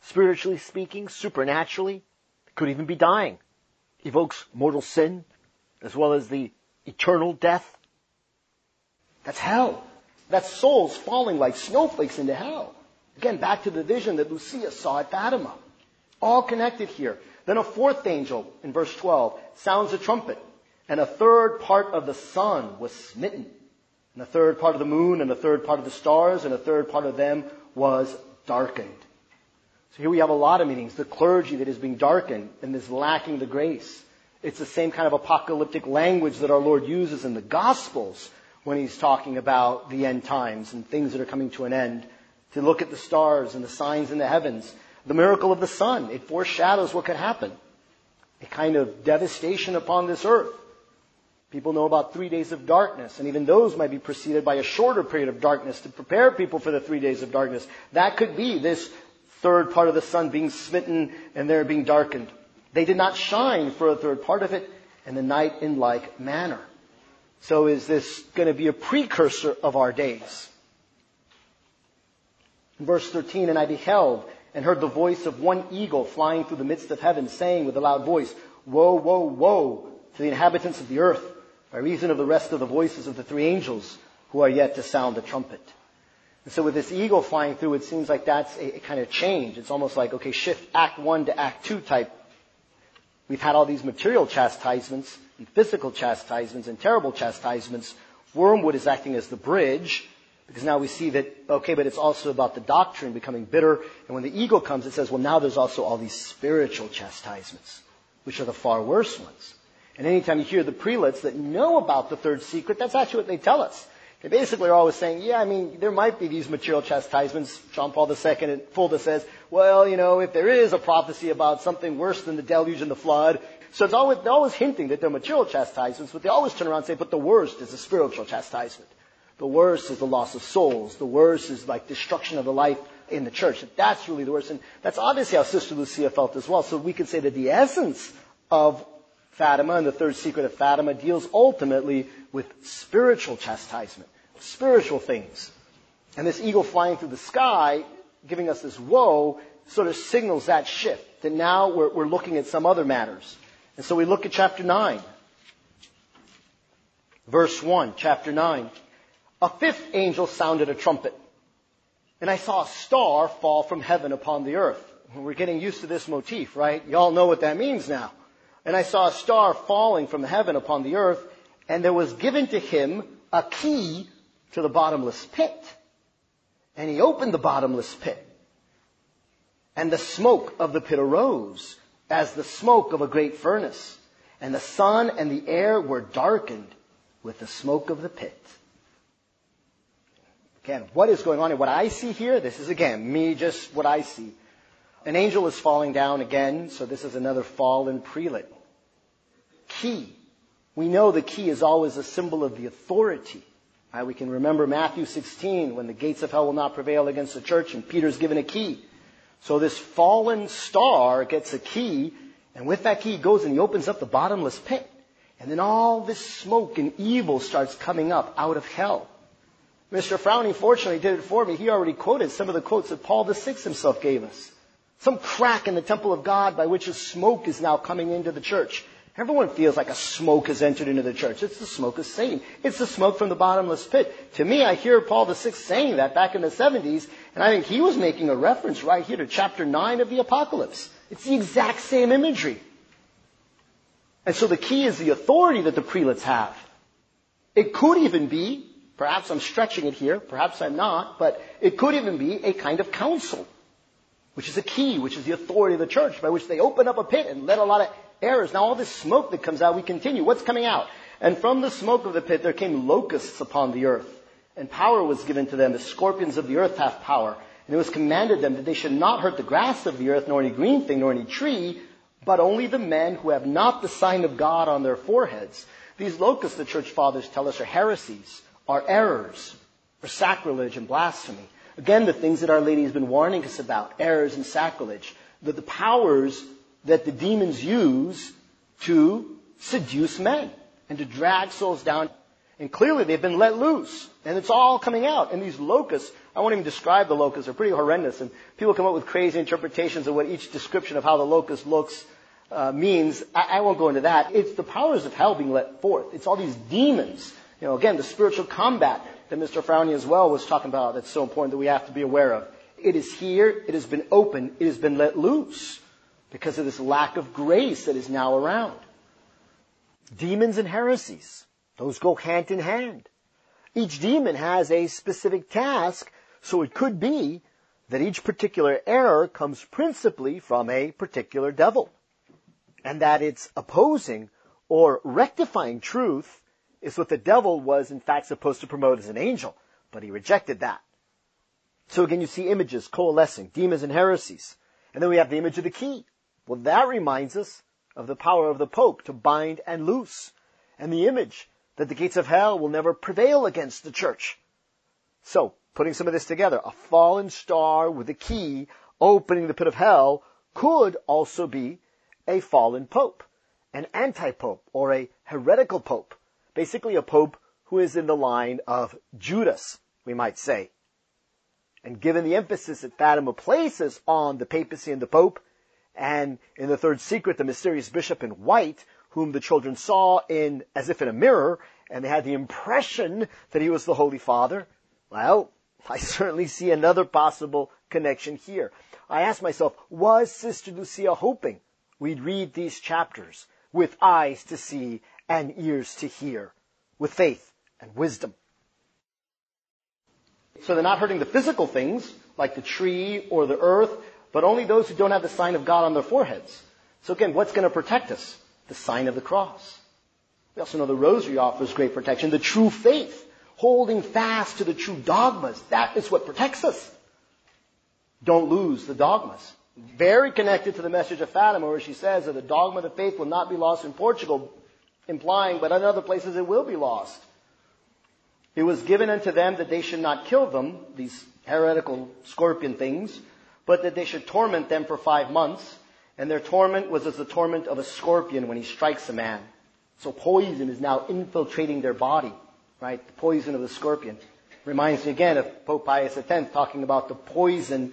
Speaker 2: spiritually speaking, supernaturally, could even be dying evokes mortal sin as well as the eternal death. That's hell. That's souls falling like snowflakes into hell. Again, back to the vision that Lucia saw at Fatima. All connected here. Then a fourth angel, in verse 12, sounds a trumpet, and a third part of the sun was smitten, and a third part of the moon, and a third part of the stars, and a third part of them was darkened. So here we have a lot of meanings. The clergy that is being darkened and is lacking the grace. It's the same kind of apocalyptic language that our Lord uses in the Gospels when he's talking about the end times and things that are coming to an end. To look at the stars and the signs in the heavens. The miracle of the sun, it foreshadows what could happen. A kind of devastation upon this earth. People know about three days of darkness, and even those might be preceded by a shorter period of darkness to prepare people for the three days of darkness. That could be this third part of the sun being smitten and there being darkened. They did not shine for a third part of it, and the night in like manner. So is this going to be a precursor of our days? In verse 13, and I beheld and heard the voice of one eagle flying through the midst of heaven, saying with a loud voice, Woe, woe, woe to the inhabitants of the earth, by reason of the rest of the voices of the three angels who are yet to sound the trumpet. And so with this eagle flying through, it seems like that's a, a kind of change. It's almost like, okay, shift act one to act two type. We've had all these material chastisements, and physical chastisements, and terrible chastisements. Wormwood is acting as the bridge, because now we see that, okay, but it's also about the doctrine becoming bitter. And when the eagle comes, it says, well, now there's also all these spiritual chastisements, which are the far worse ones. And anytime you hear the prelates that know about the third secret, that's actually what they tell us. They basically are always saying, yeah, I mean, there might be these material chastisements. John Paul II Fulda says, well, you know, if there is a prophecy about something worse than the deluge and the flood, so it's always, they're always hinting that they're material chastisements, but they always turn around and say, but the worst is a spiritual chastisement. The worst is the loss of souls. The worst is like destruction of the life in the church. That's really the worst. And that's obviously how Sister Lucia felt as well. So we can say that the essence of Fatima and the third secret of Fatima deals ultimately with spiritual chastisement, spiritual things. And this eagle flying through the sky, giving us this woe, sort of signals that shift, that now we're, we're looking at some other matters. And so we look at chapter 9. Verse 1, chapter 9. A fifth angel sounded a trumpet, and I saw a star fall from heaven upon the earth. We're getting used to this motif, right? Y'all know what that means now. And I saw a star falling from heaven upon the earth, and there was given to him a key to the bottomless pit. And he opened the bottomless pit. And the smoke of the pit arose as the smoke of a great furnace. and the sun and the air were darkened with the smoke of the pit. Again, what is going on here? What I see here, this is again me, just what I see. An angel is falling down again, so this is another fallen prelate. Key. We know the key is always a symbol of the authority. Right? We can remember Matthew 16 when the gates of hell will not prevail against the church and Peter's given a key. So this fallen star gets a key and with that key goes and he opens up the bottomless pit. And then all this smoke and evil starts coming up out of hell. Mr. Frowning fortunately did it for me. He already quoted some of the quotes that Paul VI himself gave us. Some crack in the temple of God by which a smoke is now coming into the church. Everyone feels like a smoke has entered into the church. It's the smoke of Satan. It's the smoke from the bottomless pit. To me, I hear Paul VI saying that back in the 70s, and I think he was making a reference right here to chapter 9 of the Apocalypse. It's the exact same imagery. And so the key is the authority that the prelates have. It could even be, perhaps I'm stretching it here, perhaps I'm not, but it could even be a kind of council, which is a key, which is the authority of the church, by which they open up a pit and let a lot of errors. Now all this smoke that comes out, we continue. What's coming out? And from the smoke of the pit there came locusts upon the earth. And power was given to them. The scorpions of the earth have power. And it was commanded them that they should not hurt the grass of the earth, nor any green thing, nor any tree, but only the men who have not the sign of God on their foreheads. These locusts, the church fathers tell us, are heresies, are errors, are sacrilege and blasphemy. Again, the things that Our Lady has been warning us about, errors and sacrilege. That the powers that the demons use to seduce men and to drag souls down. And clearly they've been let loose. And it's all coming out. And these locusts, I won't even describe the locusts, they're pretty horrendous. And people come up with crazy interpretations of what each description of how the locust looks uh, means. I, I won't go into that. It's the powers of hell being let forth. It's all these demons. You know, again, the spiritual combat that Mr. Frowny as well was talking about that's so important that we have to be aware of. It is here, it has been open, it has been let loose because of this lack of grace that is now around. Demons and heresies, those go hand in hand. Each demon has a specific task, so it could be that each particular error comes principally from a particular devil. And that its opposing or rectifying truth is what the devil was in fact supposed to promote as an angel, but he rejected that. So again, you see images coalescing, demons and heresies. And then we have the image of the key, well, that reminds us of the power of the Pope to bind and loose, and the image that the gates of hell will never prevail against the church. So, putting some of this together, a fallen star with a key opening the pit of hell could also be a fallen pope, an anti-pope, or a heretical pope. Basically a pope who is in the line of Judas, we might say. And given the emphasis that Fatima places on the papacy and the pope, and in the third secret, the mysterious bishop in white, whom the children saw in, as if in a mirror, and they had the impression that he was the Holy Father. Well, I certainly see another possible connection here. I asked myself, was Sister Lucia hoping we'd read these chapters with eyes to see and ears to hear, with faith and wisdom? So they're not hurting the physical things, like the tree or the earth, but only those who don't have the sign of God on their foreheads. So again, what's going to protect us? The sign of the cross. We also know the rosary offers great protection. The true faith, holding fast to the true dogmas, that is what protects us. Don't lose the dogmas. Very connected to the message of Fatima where she says that the dogma of the faith will not be lost in Portugal, implying, but in other places it will be lost. It was given unto them that they should not kill them, these heretical scorpion things, but that they should torment them for five months. And their torment was as the torment of a scorpion when he strikes a man. So poison is now infiltrating their body, right? The poison of the scorpion. Reminds me again of Pope Pius X talking about the poison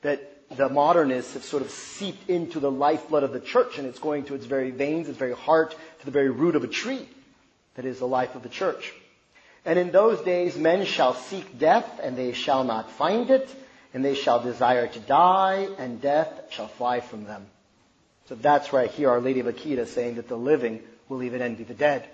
Speaker 2: that the modernists have sort of seeped into the lifeblood of the church and it's going to its very veins, its very heart, to the very root of a tree that is the life of the church. And in those days men shall seek death and they shall not find it and they shall desire to die, and death shall fly from them. So that's where I hear Our Lady of Akita saying that the living will even envy the dead.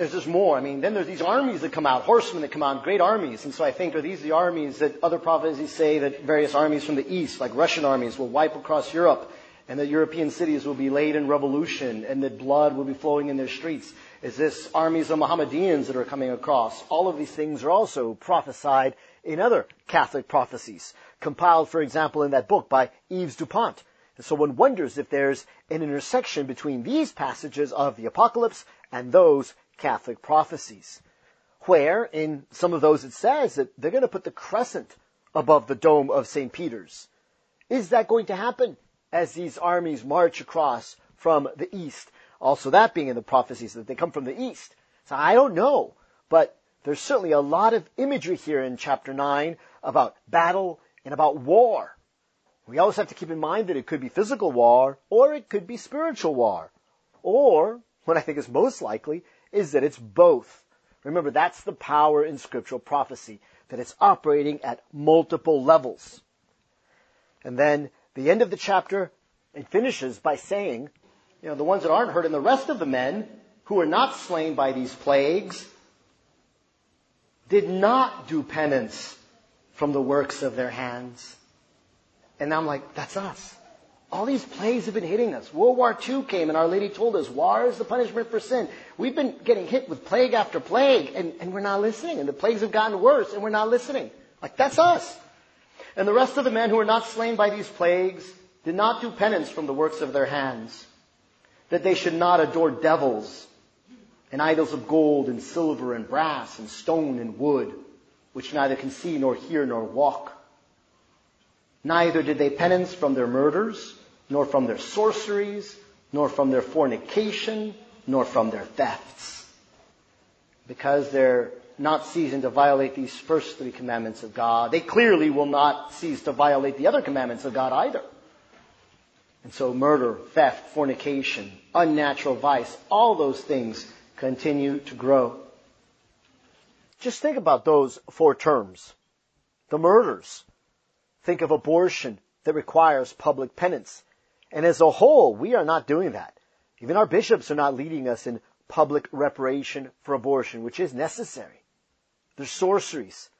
Speaker 2: There's just more. I mean, then there's these armies that come out, horsemen that come out, great armies. And so I think, are these the armies that other prophecies say that various armies from the east, like Russian armies, will wipe across Europe and that European cities will be laid in revolution and that blood will be flowing in their streets? Is this armies of Mohammedans that are coming across? All of these things are also prophesied in other Catholic prophecies, compiled, for example, in that book by Yves Dupont. And so one wonders if there's an intersection between these passages of the Apocalypse and those Catholic prophecies, where in some of those it says that they're going to put the crescent above the dome of St. Peter's. Is that going to happen as these armies march across from the east? Also that being in the prophecies that they come from the east. So I don't know, but there's certainly a lot of imagery here in chapter 9 about battle and about war. We always have to keep in mind that it could be physical war or it could be spiritual war. Or, what I think is most likely, is that it's both. Remember, that's the power in scriptural prophecy, that it's operating at multiple levels. And then the end of the chapter, it finishes by saying, you know, the ones that aren't hurt and the rest of the men who are not slain by these plagues did not do penance from the works of their hands. And I'm like, that's us. All these plagues have been hitting us. World War II came and Our Lady told us, war is the punishment for sin. We've been getting hit with plague after plague and, and we're not listening. And the plagues have gotten worse and we're not listening. Like, that's us. And the rest of the men who were not slain by these plagues did not do penance from the works of their hands. That they should not adore devils and idols of gold and silver and brass and stone and wood, which neither can see nor hear nor walk. Neither did they penance from their murders, nor from their sorceries, nor from their fornication, nor from their thefts. Because they're not ceasing to violate these first three commandments of God, they clearly will not cease to violate the other commandments of God either. And so murder, theft, fornication, unnatural vice, all those things continue to grow. Just think about those four terms. The murders. Think of abortion that requires public penance. And as a whole, we are not doing that. Even our bishops are not leading us in public reparation for abortion, which is necessary. There's sorceries.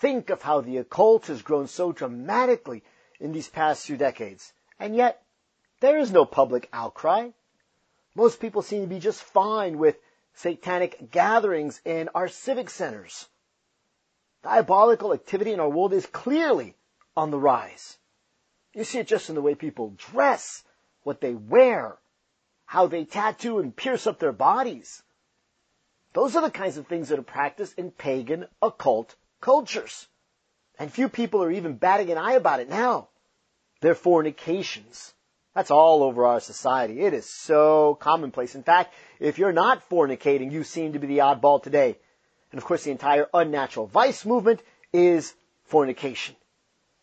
Speaker 2: Think of how the occult has grown so dramatically in these past few decades. And yet, there is no public outcry. Most people seem to be just fine with satanic gatherings in our civic centers. Diabolical activity in our world is clearly on the rise. You see it just in the way people dress, what they wear, how they tattoo and pierce up their bodies. Those are the kinds of things that are practiced in pagan occult cultures. And few people are even batting an eye about it now. They're fornications. That's all over our society. It is so commonplace. In fact, if you're not fornicating, you seem to be the oddball today. And of course, the entire unnatural vice movement is fornication.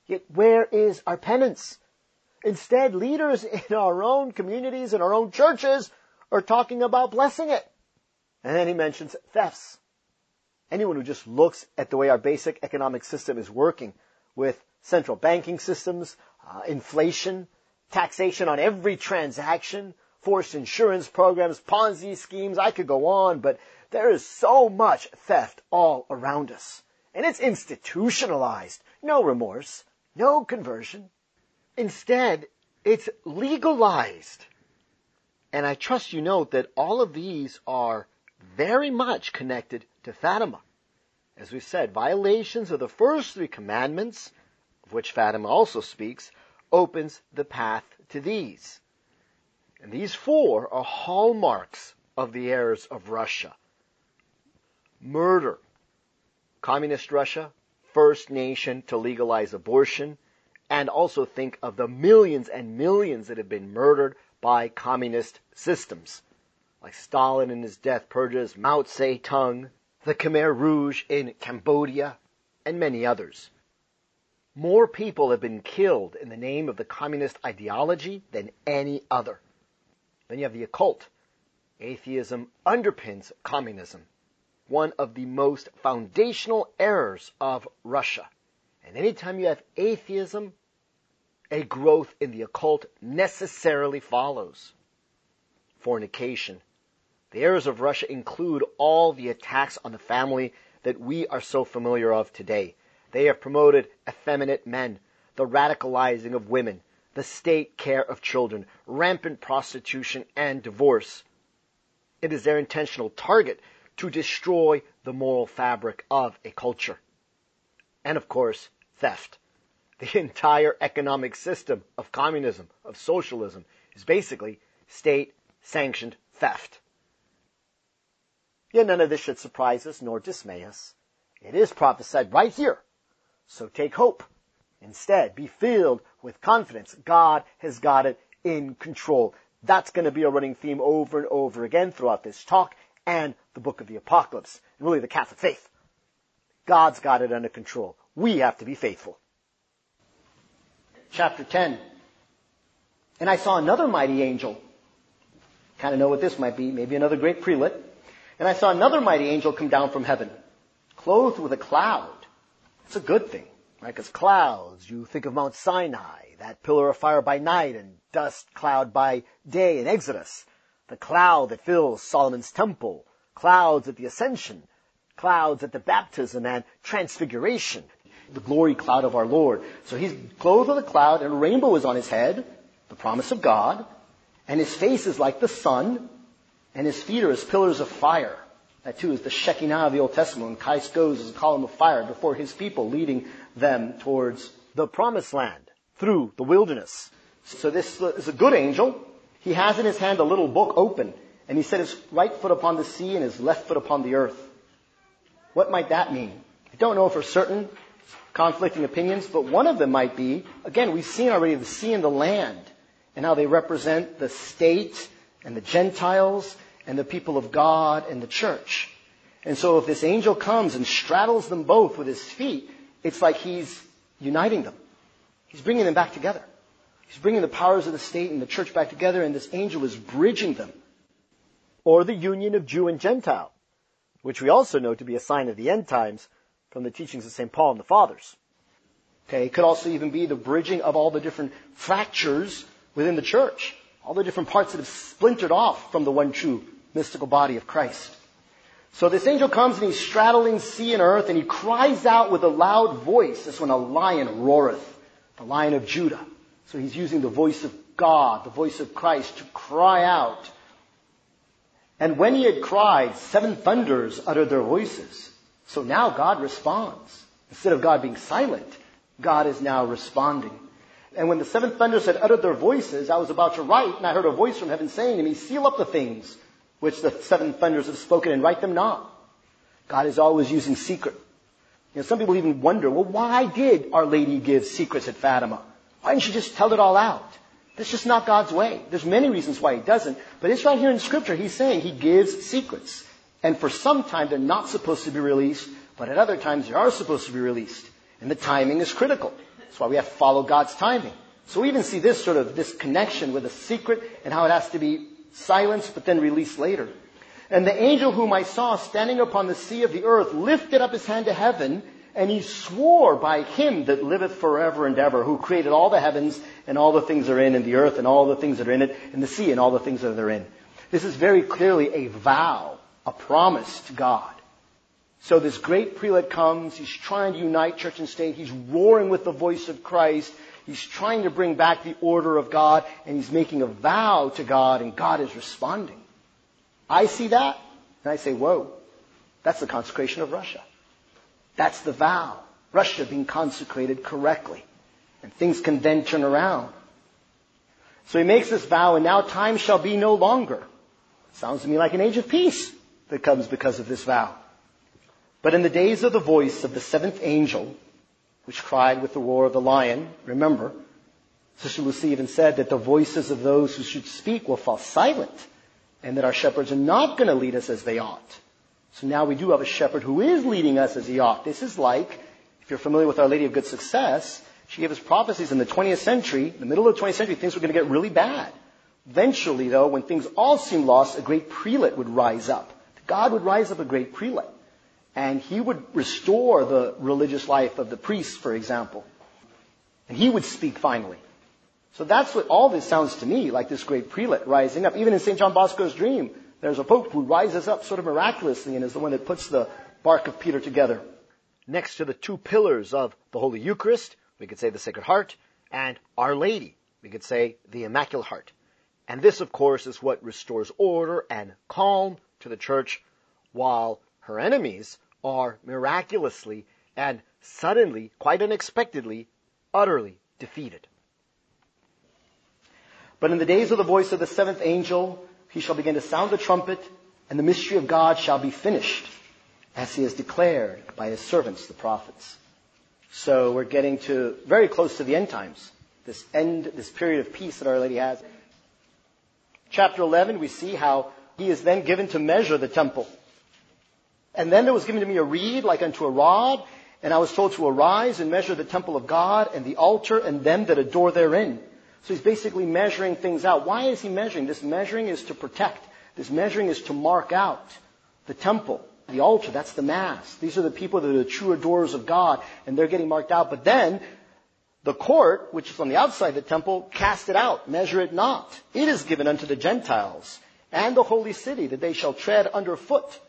Speaker 2: Yet where is our penance? Instead, leaders in our own communities and our own churches are talking about blessing it. And then he mentions thefts. Anyone who just looks at the way our basic economic system is working with central banking systems, uh, inflation, taxation on every transaction, forced insurance programs, Ponzi schemes, I could go on, but there is so much theft all around us. And it's institutionalized. No remorse. No conversion. Instead, it's legalized. And I trust you note that all of these are very much connected to Fatima. As we said, violations of the first three commandments, of which Fatima also speaks, opens the path to these. And these four are hallmarks of the errors of Russia. Murder. Communist Russia, first nation to legalize abortion, and also think of the millions and millions that have been murdered by communist systems, like Stalin in his death purges, Mao Zedong, the Khmer Rouge in Cambodia, and many others. More people have been killed in the name of the communist ideology than any other. Then you have the occult. Atheism underpins communism, one of the most foundational errors of Russia. And anytime you have atheism, a growth in the occult necessarily follows. Fornication. The errors of Russia include all the attacks on the family that we are so familiar of today. They have promoted effeminate men, the radicalizing of women, the state care of children, rampant prostitution, and divorce. It is their intentional target to destroy the moral fabric of a culture. And of course, theft. The entire economic system of communism, of socialism, is basically state sanctioned theft. Yet none of this should surprise us nor dismay us. It is prophesied right here. So take hope. Instead, be filled with confidence. God has got it in control. That's going to be a running theme over and over again throughout this talk and the book of the Apocalypse, and really the Catholic faith. God's got it under control. We have to be faithful. Chapter 10. And I saw another mighty angel. Kind of know what this might be. Maybe another great prelate. And I saw another mighty angel come down from heaven, clothed with a cloud. It's a good thing, right? Because clouds, you think of Mount Sinai, that pillar of fire by night and dust cloud by day in Exodus. The cloud that fills Solomon's temple. Clouds at the ascension. Clouds at the baptism and transfiguration. The glory cloud of our Lord. So he's clothed with a cloud and a rainbow is on his head. The promise of God. And his face is like the sun. And his feet are as pillars of fire. That too is the Shekinah of the Old Testament when Christ goes as a column of fire before his people, leading them towards the promised land through the wilderness. So this is a good angel. He has in his hand a little book open, and he set his right foot upon the sea and his left foot upon the earth. What might that mean? I don't know for certain, conflicting opinions, but one of them might be, again, we've seen already the sea and the land, and how they represent the state and the Gentiles and the people of God and the church. And so if this angel comes and straddles them both with his feet, it's like he's uniting them. He's bringing them back together. He's bringing the powers of the state and the church back together, and this angel is bridging them. Or the union of Jew and Gentile, which we also know to be a sign of the end times from the teachings of St. Paul and the Fathers. Okay, it could also even be the bridging of all the different fractures within the church, all the different parts that have splintered off from the one true mystical body of Christ. So this angel comes and he's straddling sea and earth and he cries out with a loud voice as when a lion roareth, the lion of Judah. So he's using the voice of God, the voice of Christ to cry out. And when he had cried, seven thunders uttered their voices. So now God responds. Instead of God being silent, God is now responding. And when the seven thunders had uttered their voices, I was about to write, and I heard a voice from heaven saying to me, Seal up the things which the seven thunders have spoken and write them not. God is always using secret. You know, some people even wonder, well, why did Our Lady give secrets at Fatima? Why didn't she just tell it all out? That's just not God's way. There's many reasons why He doesn't, but it's right here in Scripture. He's saying He gives secrets. And for some time they're not supposed to be released, but at other times they are supposed to be released. And the timing is critical. That's why we have to follow God's timing. So we even see this sort of, this connection with a secret and how it has to be silenced but then released later. And the angel whom I saw standing upon the sea of the earth lifted up his hand to heaven, and he swore by him that liveth forever and ever, who created all the heavens and all the things that are in, and the earth and all the things that are in it, and the sea and all the things that are therein. This is very clearly a vow, a promise to God. So this great prelate comes, he's trying to unite church and state, he's roaring with the voice of Christ, He's trying to bring back the order of God and he's making a vow to God and God is responding. I see that and I say, whoa, that's the consecration of Russia. That's the vow. Russia being consecrated correctly. And things can then turn around. So he makes this vow and now time shall be no longer. Sounds to me like an age of peace that comes because of this vow. But in the days of the voice of the seventh angel, which cried with the roar of the lion. Remember, Sister Lucy even said that the voices of those who should speak will fall silent and that our shepherds are not going to lead us as they ought. So now we do have a shepherd who is leading us as he ought. This is like, if you're familiar with Our Lady of Good Success, she gave us prophecies in the 20th century, the middle of the 20th century, things were going to get really bad. Eventually, though, when things all seemed lost, a great prelate would rise up. God would rise up a great prelate and he would restore the religious life of the priests, for example. And he would speak finally. So that's what all this sounds to me like this great prelate rising up. Even in St. John Bosco's dream, there's a pope who rises up sort of miraculously and is the one that puts the bark of Peter together. Next to the two pillars of the Holy Eucharist, we could say the Sacred Heart, and Our Lady, We could say the Immaculate Heart. And this, of course, is what restores order and calm to the church, while her enemies are miraculously and suddenly, quite unexpectedly, utterly defeated. But in the days of the voice of the seventh angel, he shall begin to sound the trumpet, and the mystery of God shall be finished, as he has declared by his servants, the prophets. So we're getting to very close to the end times, this end, this period of peace that Our Lady has. Chapter 11, we see how he is then given to measure the temple. And then there was given to me a reed like unto a rod, and I was told to arise and measure the temple of God and the altar and them that adore therein. So he's basically measuring things out. Why is he measuring? This measuring is to protect. This measuring is to mark out the temple, the altar. That's the mass. These are the people that are the true adorers of God, and they're getting marked out. But then the court, which is on the outside of the temple, cast it out, measure it not. It is given unto the Gentiles and the holy city that they shall tread underfoot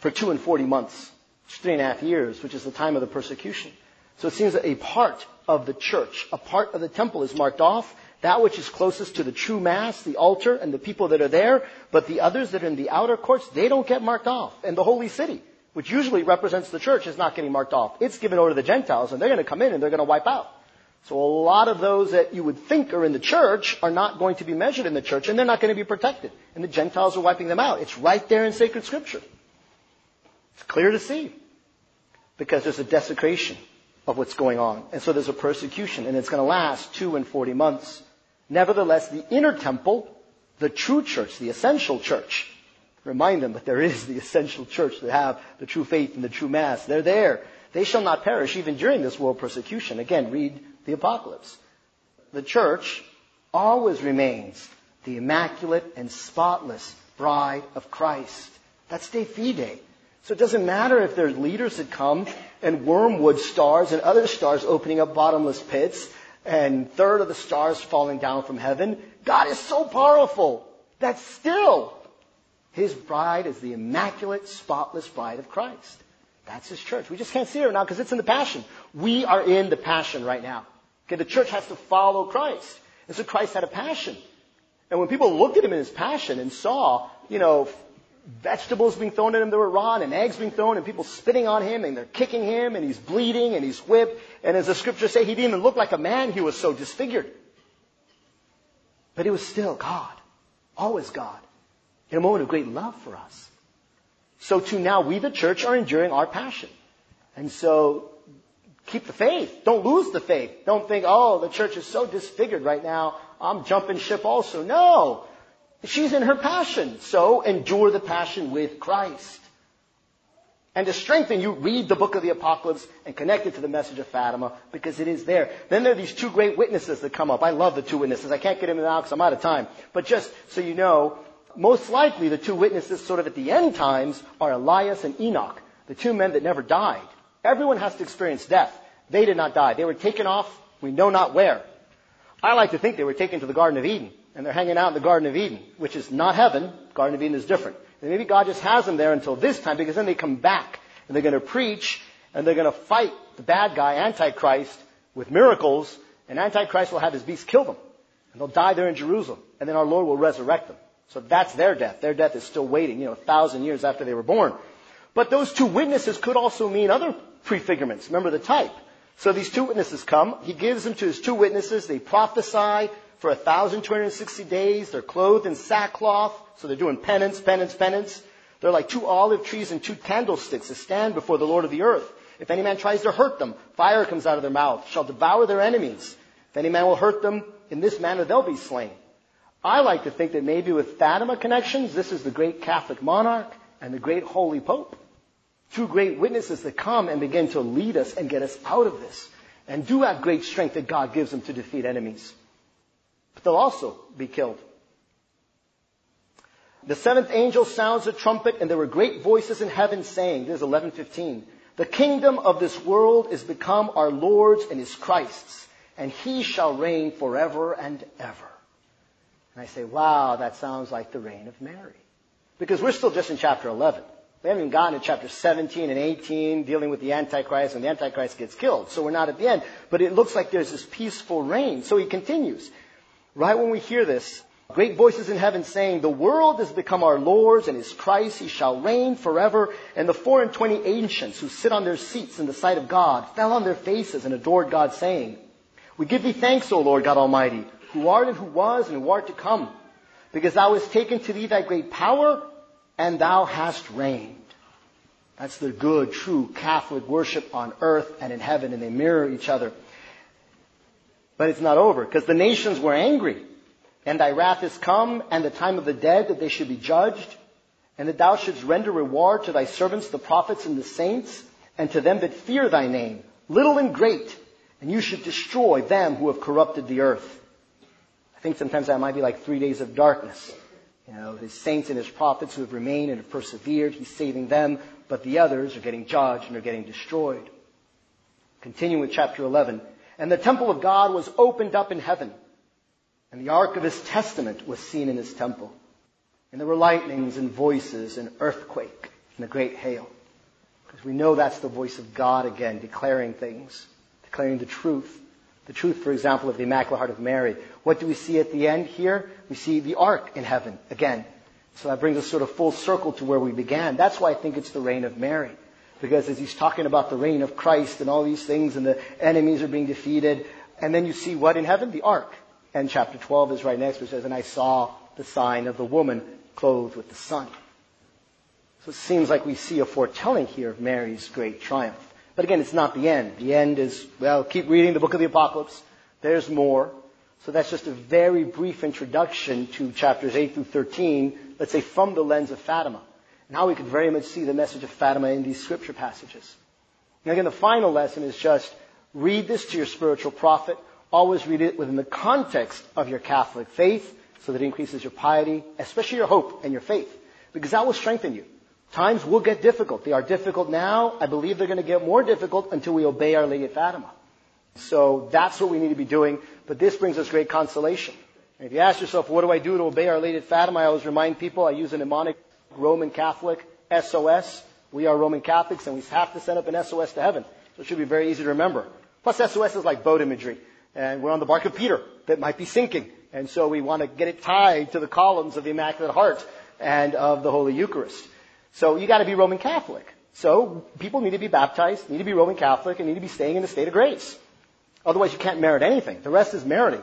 Speaker 2: for two and forty months, three and a half years, which is the time of the persecution. So it seems that a part of the church, a part of the temple is marked off, that which is closest to the true mass, the altar, and the people that are there, but the others that are in the outer courts, they don't get marked off. And the holy city, which usually represents the church, is not getting marked off. It's given over to the Gentiles, and they're going to come in and they're going to wipe out. So a lot of those that you would think are in the church are not going to be measured in the church, and they're not going to be protected. And the Gentiles are wiping them out. It's right there in sacred scripture. It's clear to see. Because there's a desecration of what's going on. And so there's a persecution, and it's going to last two and forty months. Nevertheless, the inner temple, the true church, the essential church, remind them that there is the essential church that have the true faith and the true mass. They're there. They shall not perish even during this world persecution. Again, read the apocalypse. The church always remains the immaculate and spotless bride of Christ. That's De Fide. So it doesn't matter if there's leaders that come and wormwood stars and other stars opening up bottomless pits and third of the stars falling down from heaven. God is so powerful that still his bride is the immaculate, spotless bride of Christ. That's his church. We just can't see her now because it's in the passion. We are in the passion right now. Okay, the church has to follow Christ. And so Christ had a passion. And when people looked at him in his passion and saw, you know, vegetables being thrown at him that were raw and eggs being thrown and people spitting on him and they're kicking him and he's bleeding and he's whipped. And as the scriptures say, he didn't even look like a man. He was so disfigured. But he was still God. Always God. In a moment of great love for us. So too now we, the church, are enduring our passion. And so keep the faith. Don't lose the faith. Don't think, oh, the church is so disfigured right now. I'm jumping ship also. No. She's in her passion. So endure the passion with Christ. And to strengthen you, read the book of the Apocalypse and connect it to the message of Fatima because it is there. Then there are these two great witnesses that come up. I love the two witnesses. I can't get them now because I'm out of time. But just so you know, most likely the two witnesses sort of at the end times are Elias and Enoch, the two men that never died. Everyone has to experience death. They did not die. They were taken off, we know not where. I like to think they were taken to the Garden of Eden and they're hanging out in the Garden of Eden, which is not heaven. Garden of Eden is different. And maybe God just has them there until this time because then they come back and they're going to preach and they're going to fight the bad guy, Antichrist, with miracles and Antichrist will have his beast kill them. And they'll die there in Jerusalem. And then our Lord will resurrect them. So that's their death. Their death is still waiting, you know, a thousand years after they were born. But those two witnesses could also mean other prefigurements. Remember the type. So these two witnesses come. He gives them to his two witnesses. They prophesy for 1,260 days. They're clothed in sackcloth, so they're doing penance, penance, penance. They're like two olive trees and two candlesticks that stand before the Lord of the earth. If any man tries to hurt them, fire comes out of their mouth, shall devour their enemies. If any man will hurt them, in this manner they'll be slain. I like to think that maybe with Fatima connections, this is the great Catholic monarch and the great holy pope. Two great witnesses that come and begin to lead us and get us out of this. And do have great strength that God gives them to defeat enemies they'll also be killed. The seventh angel sounds a trumpet, and there were great voices in heaven saying, this is 1115, the kingdom of this world is become our Lord's and his Christ's, and he shall reign forever and ever. And I say, wow, that sounds like the reign of Mary. Because we're still just in chapter 11. We haven't even gotten to chapter 17 and 18 dealing with the Antichrist and the Antichrist gets killed. So we're not at the end. But it looks like there's this peaceful reign. So he continues. Right when we hear this, great voices in heaven saying, the world has become our Lord's and his Christ. He shall reign forever. And the four and twenty ancients who sit on their seats in the sight of God fell on their faces and adored God saying, we give thee thanks, O Lord God Almighty, who art and who was and who art to come, because thou hast taken to thee thy great power and thou hast reigned. That's the good, true Catholic worship on earth and in heaven, and they mirror each other. But it's not over, because the nations were angry, and thy wrath is come, and the time of the dead that they should be judged, and that thou shouldst render reward to thy servants, the prophets and the saints, and to them that fear thy name, little and great, and you should destroy them who have corrupted the earth. I think sometimes that might be like three days of darkness. You know, his saints and his prophets who have remained and have persevered, he's saving them, but the others are getting judged and are getting destroyed. Continuing with chapter 11. And the temple of God was opened up in heaven, and the ark of his testament was seen in his temple. And there were lightnings and voices and earthquake and a great hail. Because we know that's the voice of God again, declaring things, declaring the truth. The truth, for example, of the Immaculate Heart of Mary. What do we see at the end here? We see the ark in heaven again. So that brings us sort of full circle to where we began. That's why I think it's the reign of Mary. Because as he's talking about the reign of Christ and all these things and the enemies are being defeated, and then you see what in heaven? The ark. And chapter 12 is right next, which says, And I saw the sign of the woman clothed with the sun. So it seems like we see a foretelling here of Mary's great triumph. But again, it's not the end. The end is, well, keep reading the book of the Apocalypse. There's more. So that's just a very brief introduction to chapters 8 through 13, let's say from the lens of Fatima. Now we could very much see the message of Fatima in these scripture passages. And again, the final lesson is just read this to your spiritual profit. Always read it within the context of your Catholic faith so that it increases your piety, especially your hope and your faith, because that will strengthen you. Times will get difficult. They are difficult now. I believe they're going to get more difficult until we obey Our Lady Fatima. So that's what we need to be doing. But this brings us great consolation. And if you ask yourself, what do I do to obey Our Lady Fatima? I always remind people I use a mnemonic Roman Catholic SOS. We are Roman Catholics and we have to send up an SOS to heaven. So it should be very easy to remember. Plus SOS is like boat imagery. And we're on the bark of Peter that might be sinking. And so we want to get it tied to the columns of the Immaculate Heart and of the Holy Eucharist. So you got to be Roman Catholic. So people need to be baptized, need to be Roman Catholic, and need to be staying in the state of grace. Otherwise, you can't merit anything. The rest is meriting,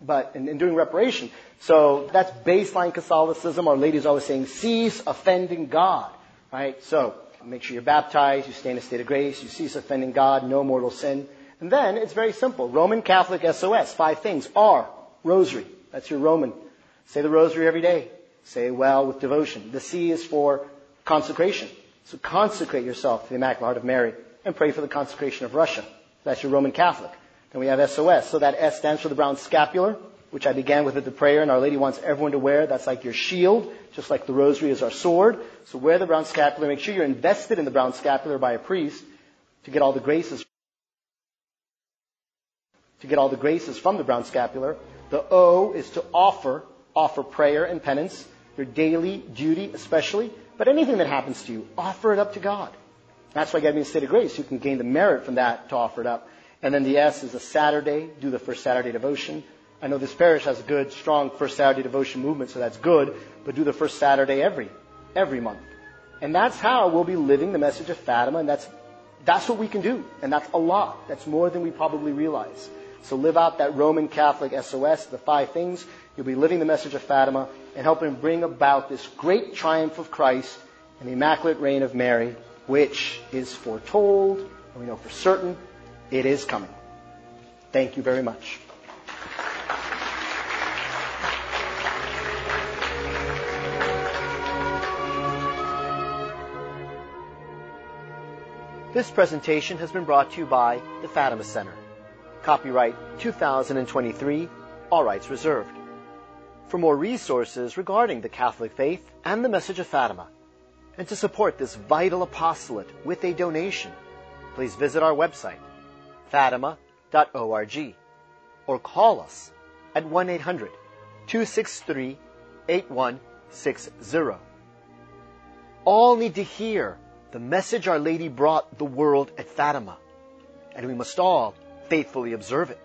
Speaker 2: but in, in doing reparation. So that's baseline Catholicism. Our Lady's always saying, cease offending God. Right? So make sure you're baptized, you stay in a state of grace, you cease offending God, no mortal sin. And then it's very simple. Roman Catholic SOS, five things. R, rosary. That's your Roman. Say the rosary every day. Say well with devotion. The C is for consecration. So consecrate yourself to the Immaculate Heart of Mary and pray for the consecration of Russia. That's your Roman Catholic. Then we have SOS. So that S stands for the brown scapular, which I began with at the prayer, and Our Lady wants everyone to wear. That's like your shield, just like the rosary is our sword. So wear the brown scapular. Make sure you're invested in the brown scapular by a priest to get all the graces. To get all the graces from the brown scapular. The O is to offer, offer prayer and penance, your daily duty especially. But anything that happens to you, offer it up to God. That's why you got in a state of grace. You can gain the merit from that to offer it up. And then the S is a Saturday. Do the first Saturday devotion. I know this parish has a good, strong first Saturday devotion movement, so that's good. But do the first Saturday every, every month. And that's how we'll be living the message of Fatima, and that's, that's what we can do. And that's a lot. That's more than we probably realize. So live out that Roman Catholic SOS, the five things. You'll be living the message of Fatima and helping bring about this great triumph of Christ and the Immaculate Reign of Mary, which is foretold, and we know for certain it is coming. Thank you very much. This presentation has been brought to you by the Fatima Center. Copyright 2023, all rights reserved. For more resources regarding the Catholic faith and the message of Fatima, and to support this vital apostolate with a donation, please visit our website, fatima.org, or call us at 1 800 263 8160. all need to hear the message Our Lady brought the world at Fatima, and we must all faithfully observe it.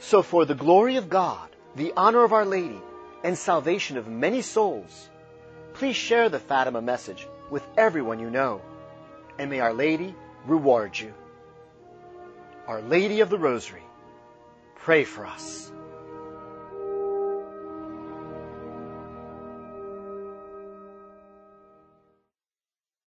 Speaker 2: So for the glory of God, the honor of Our Lady, and salvation of many souls, please share the Fatima message with everyone you know, and may Our Lady reward you. Our Lady of the Rosary, pray for us.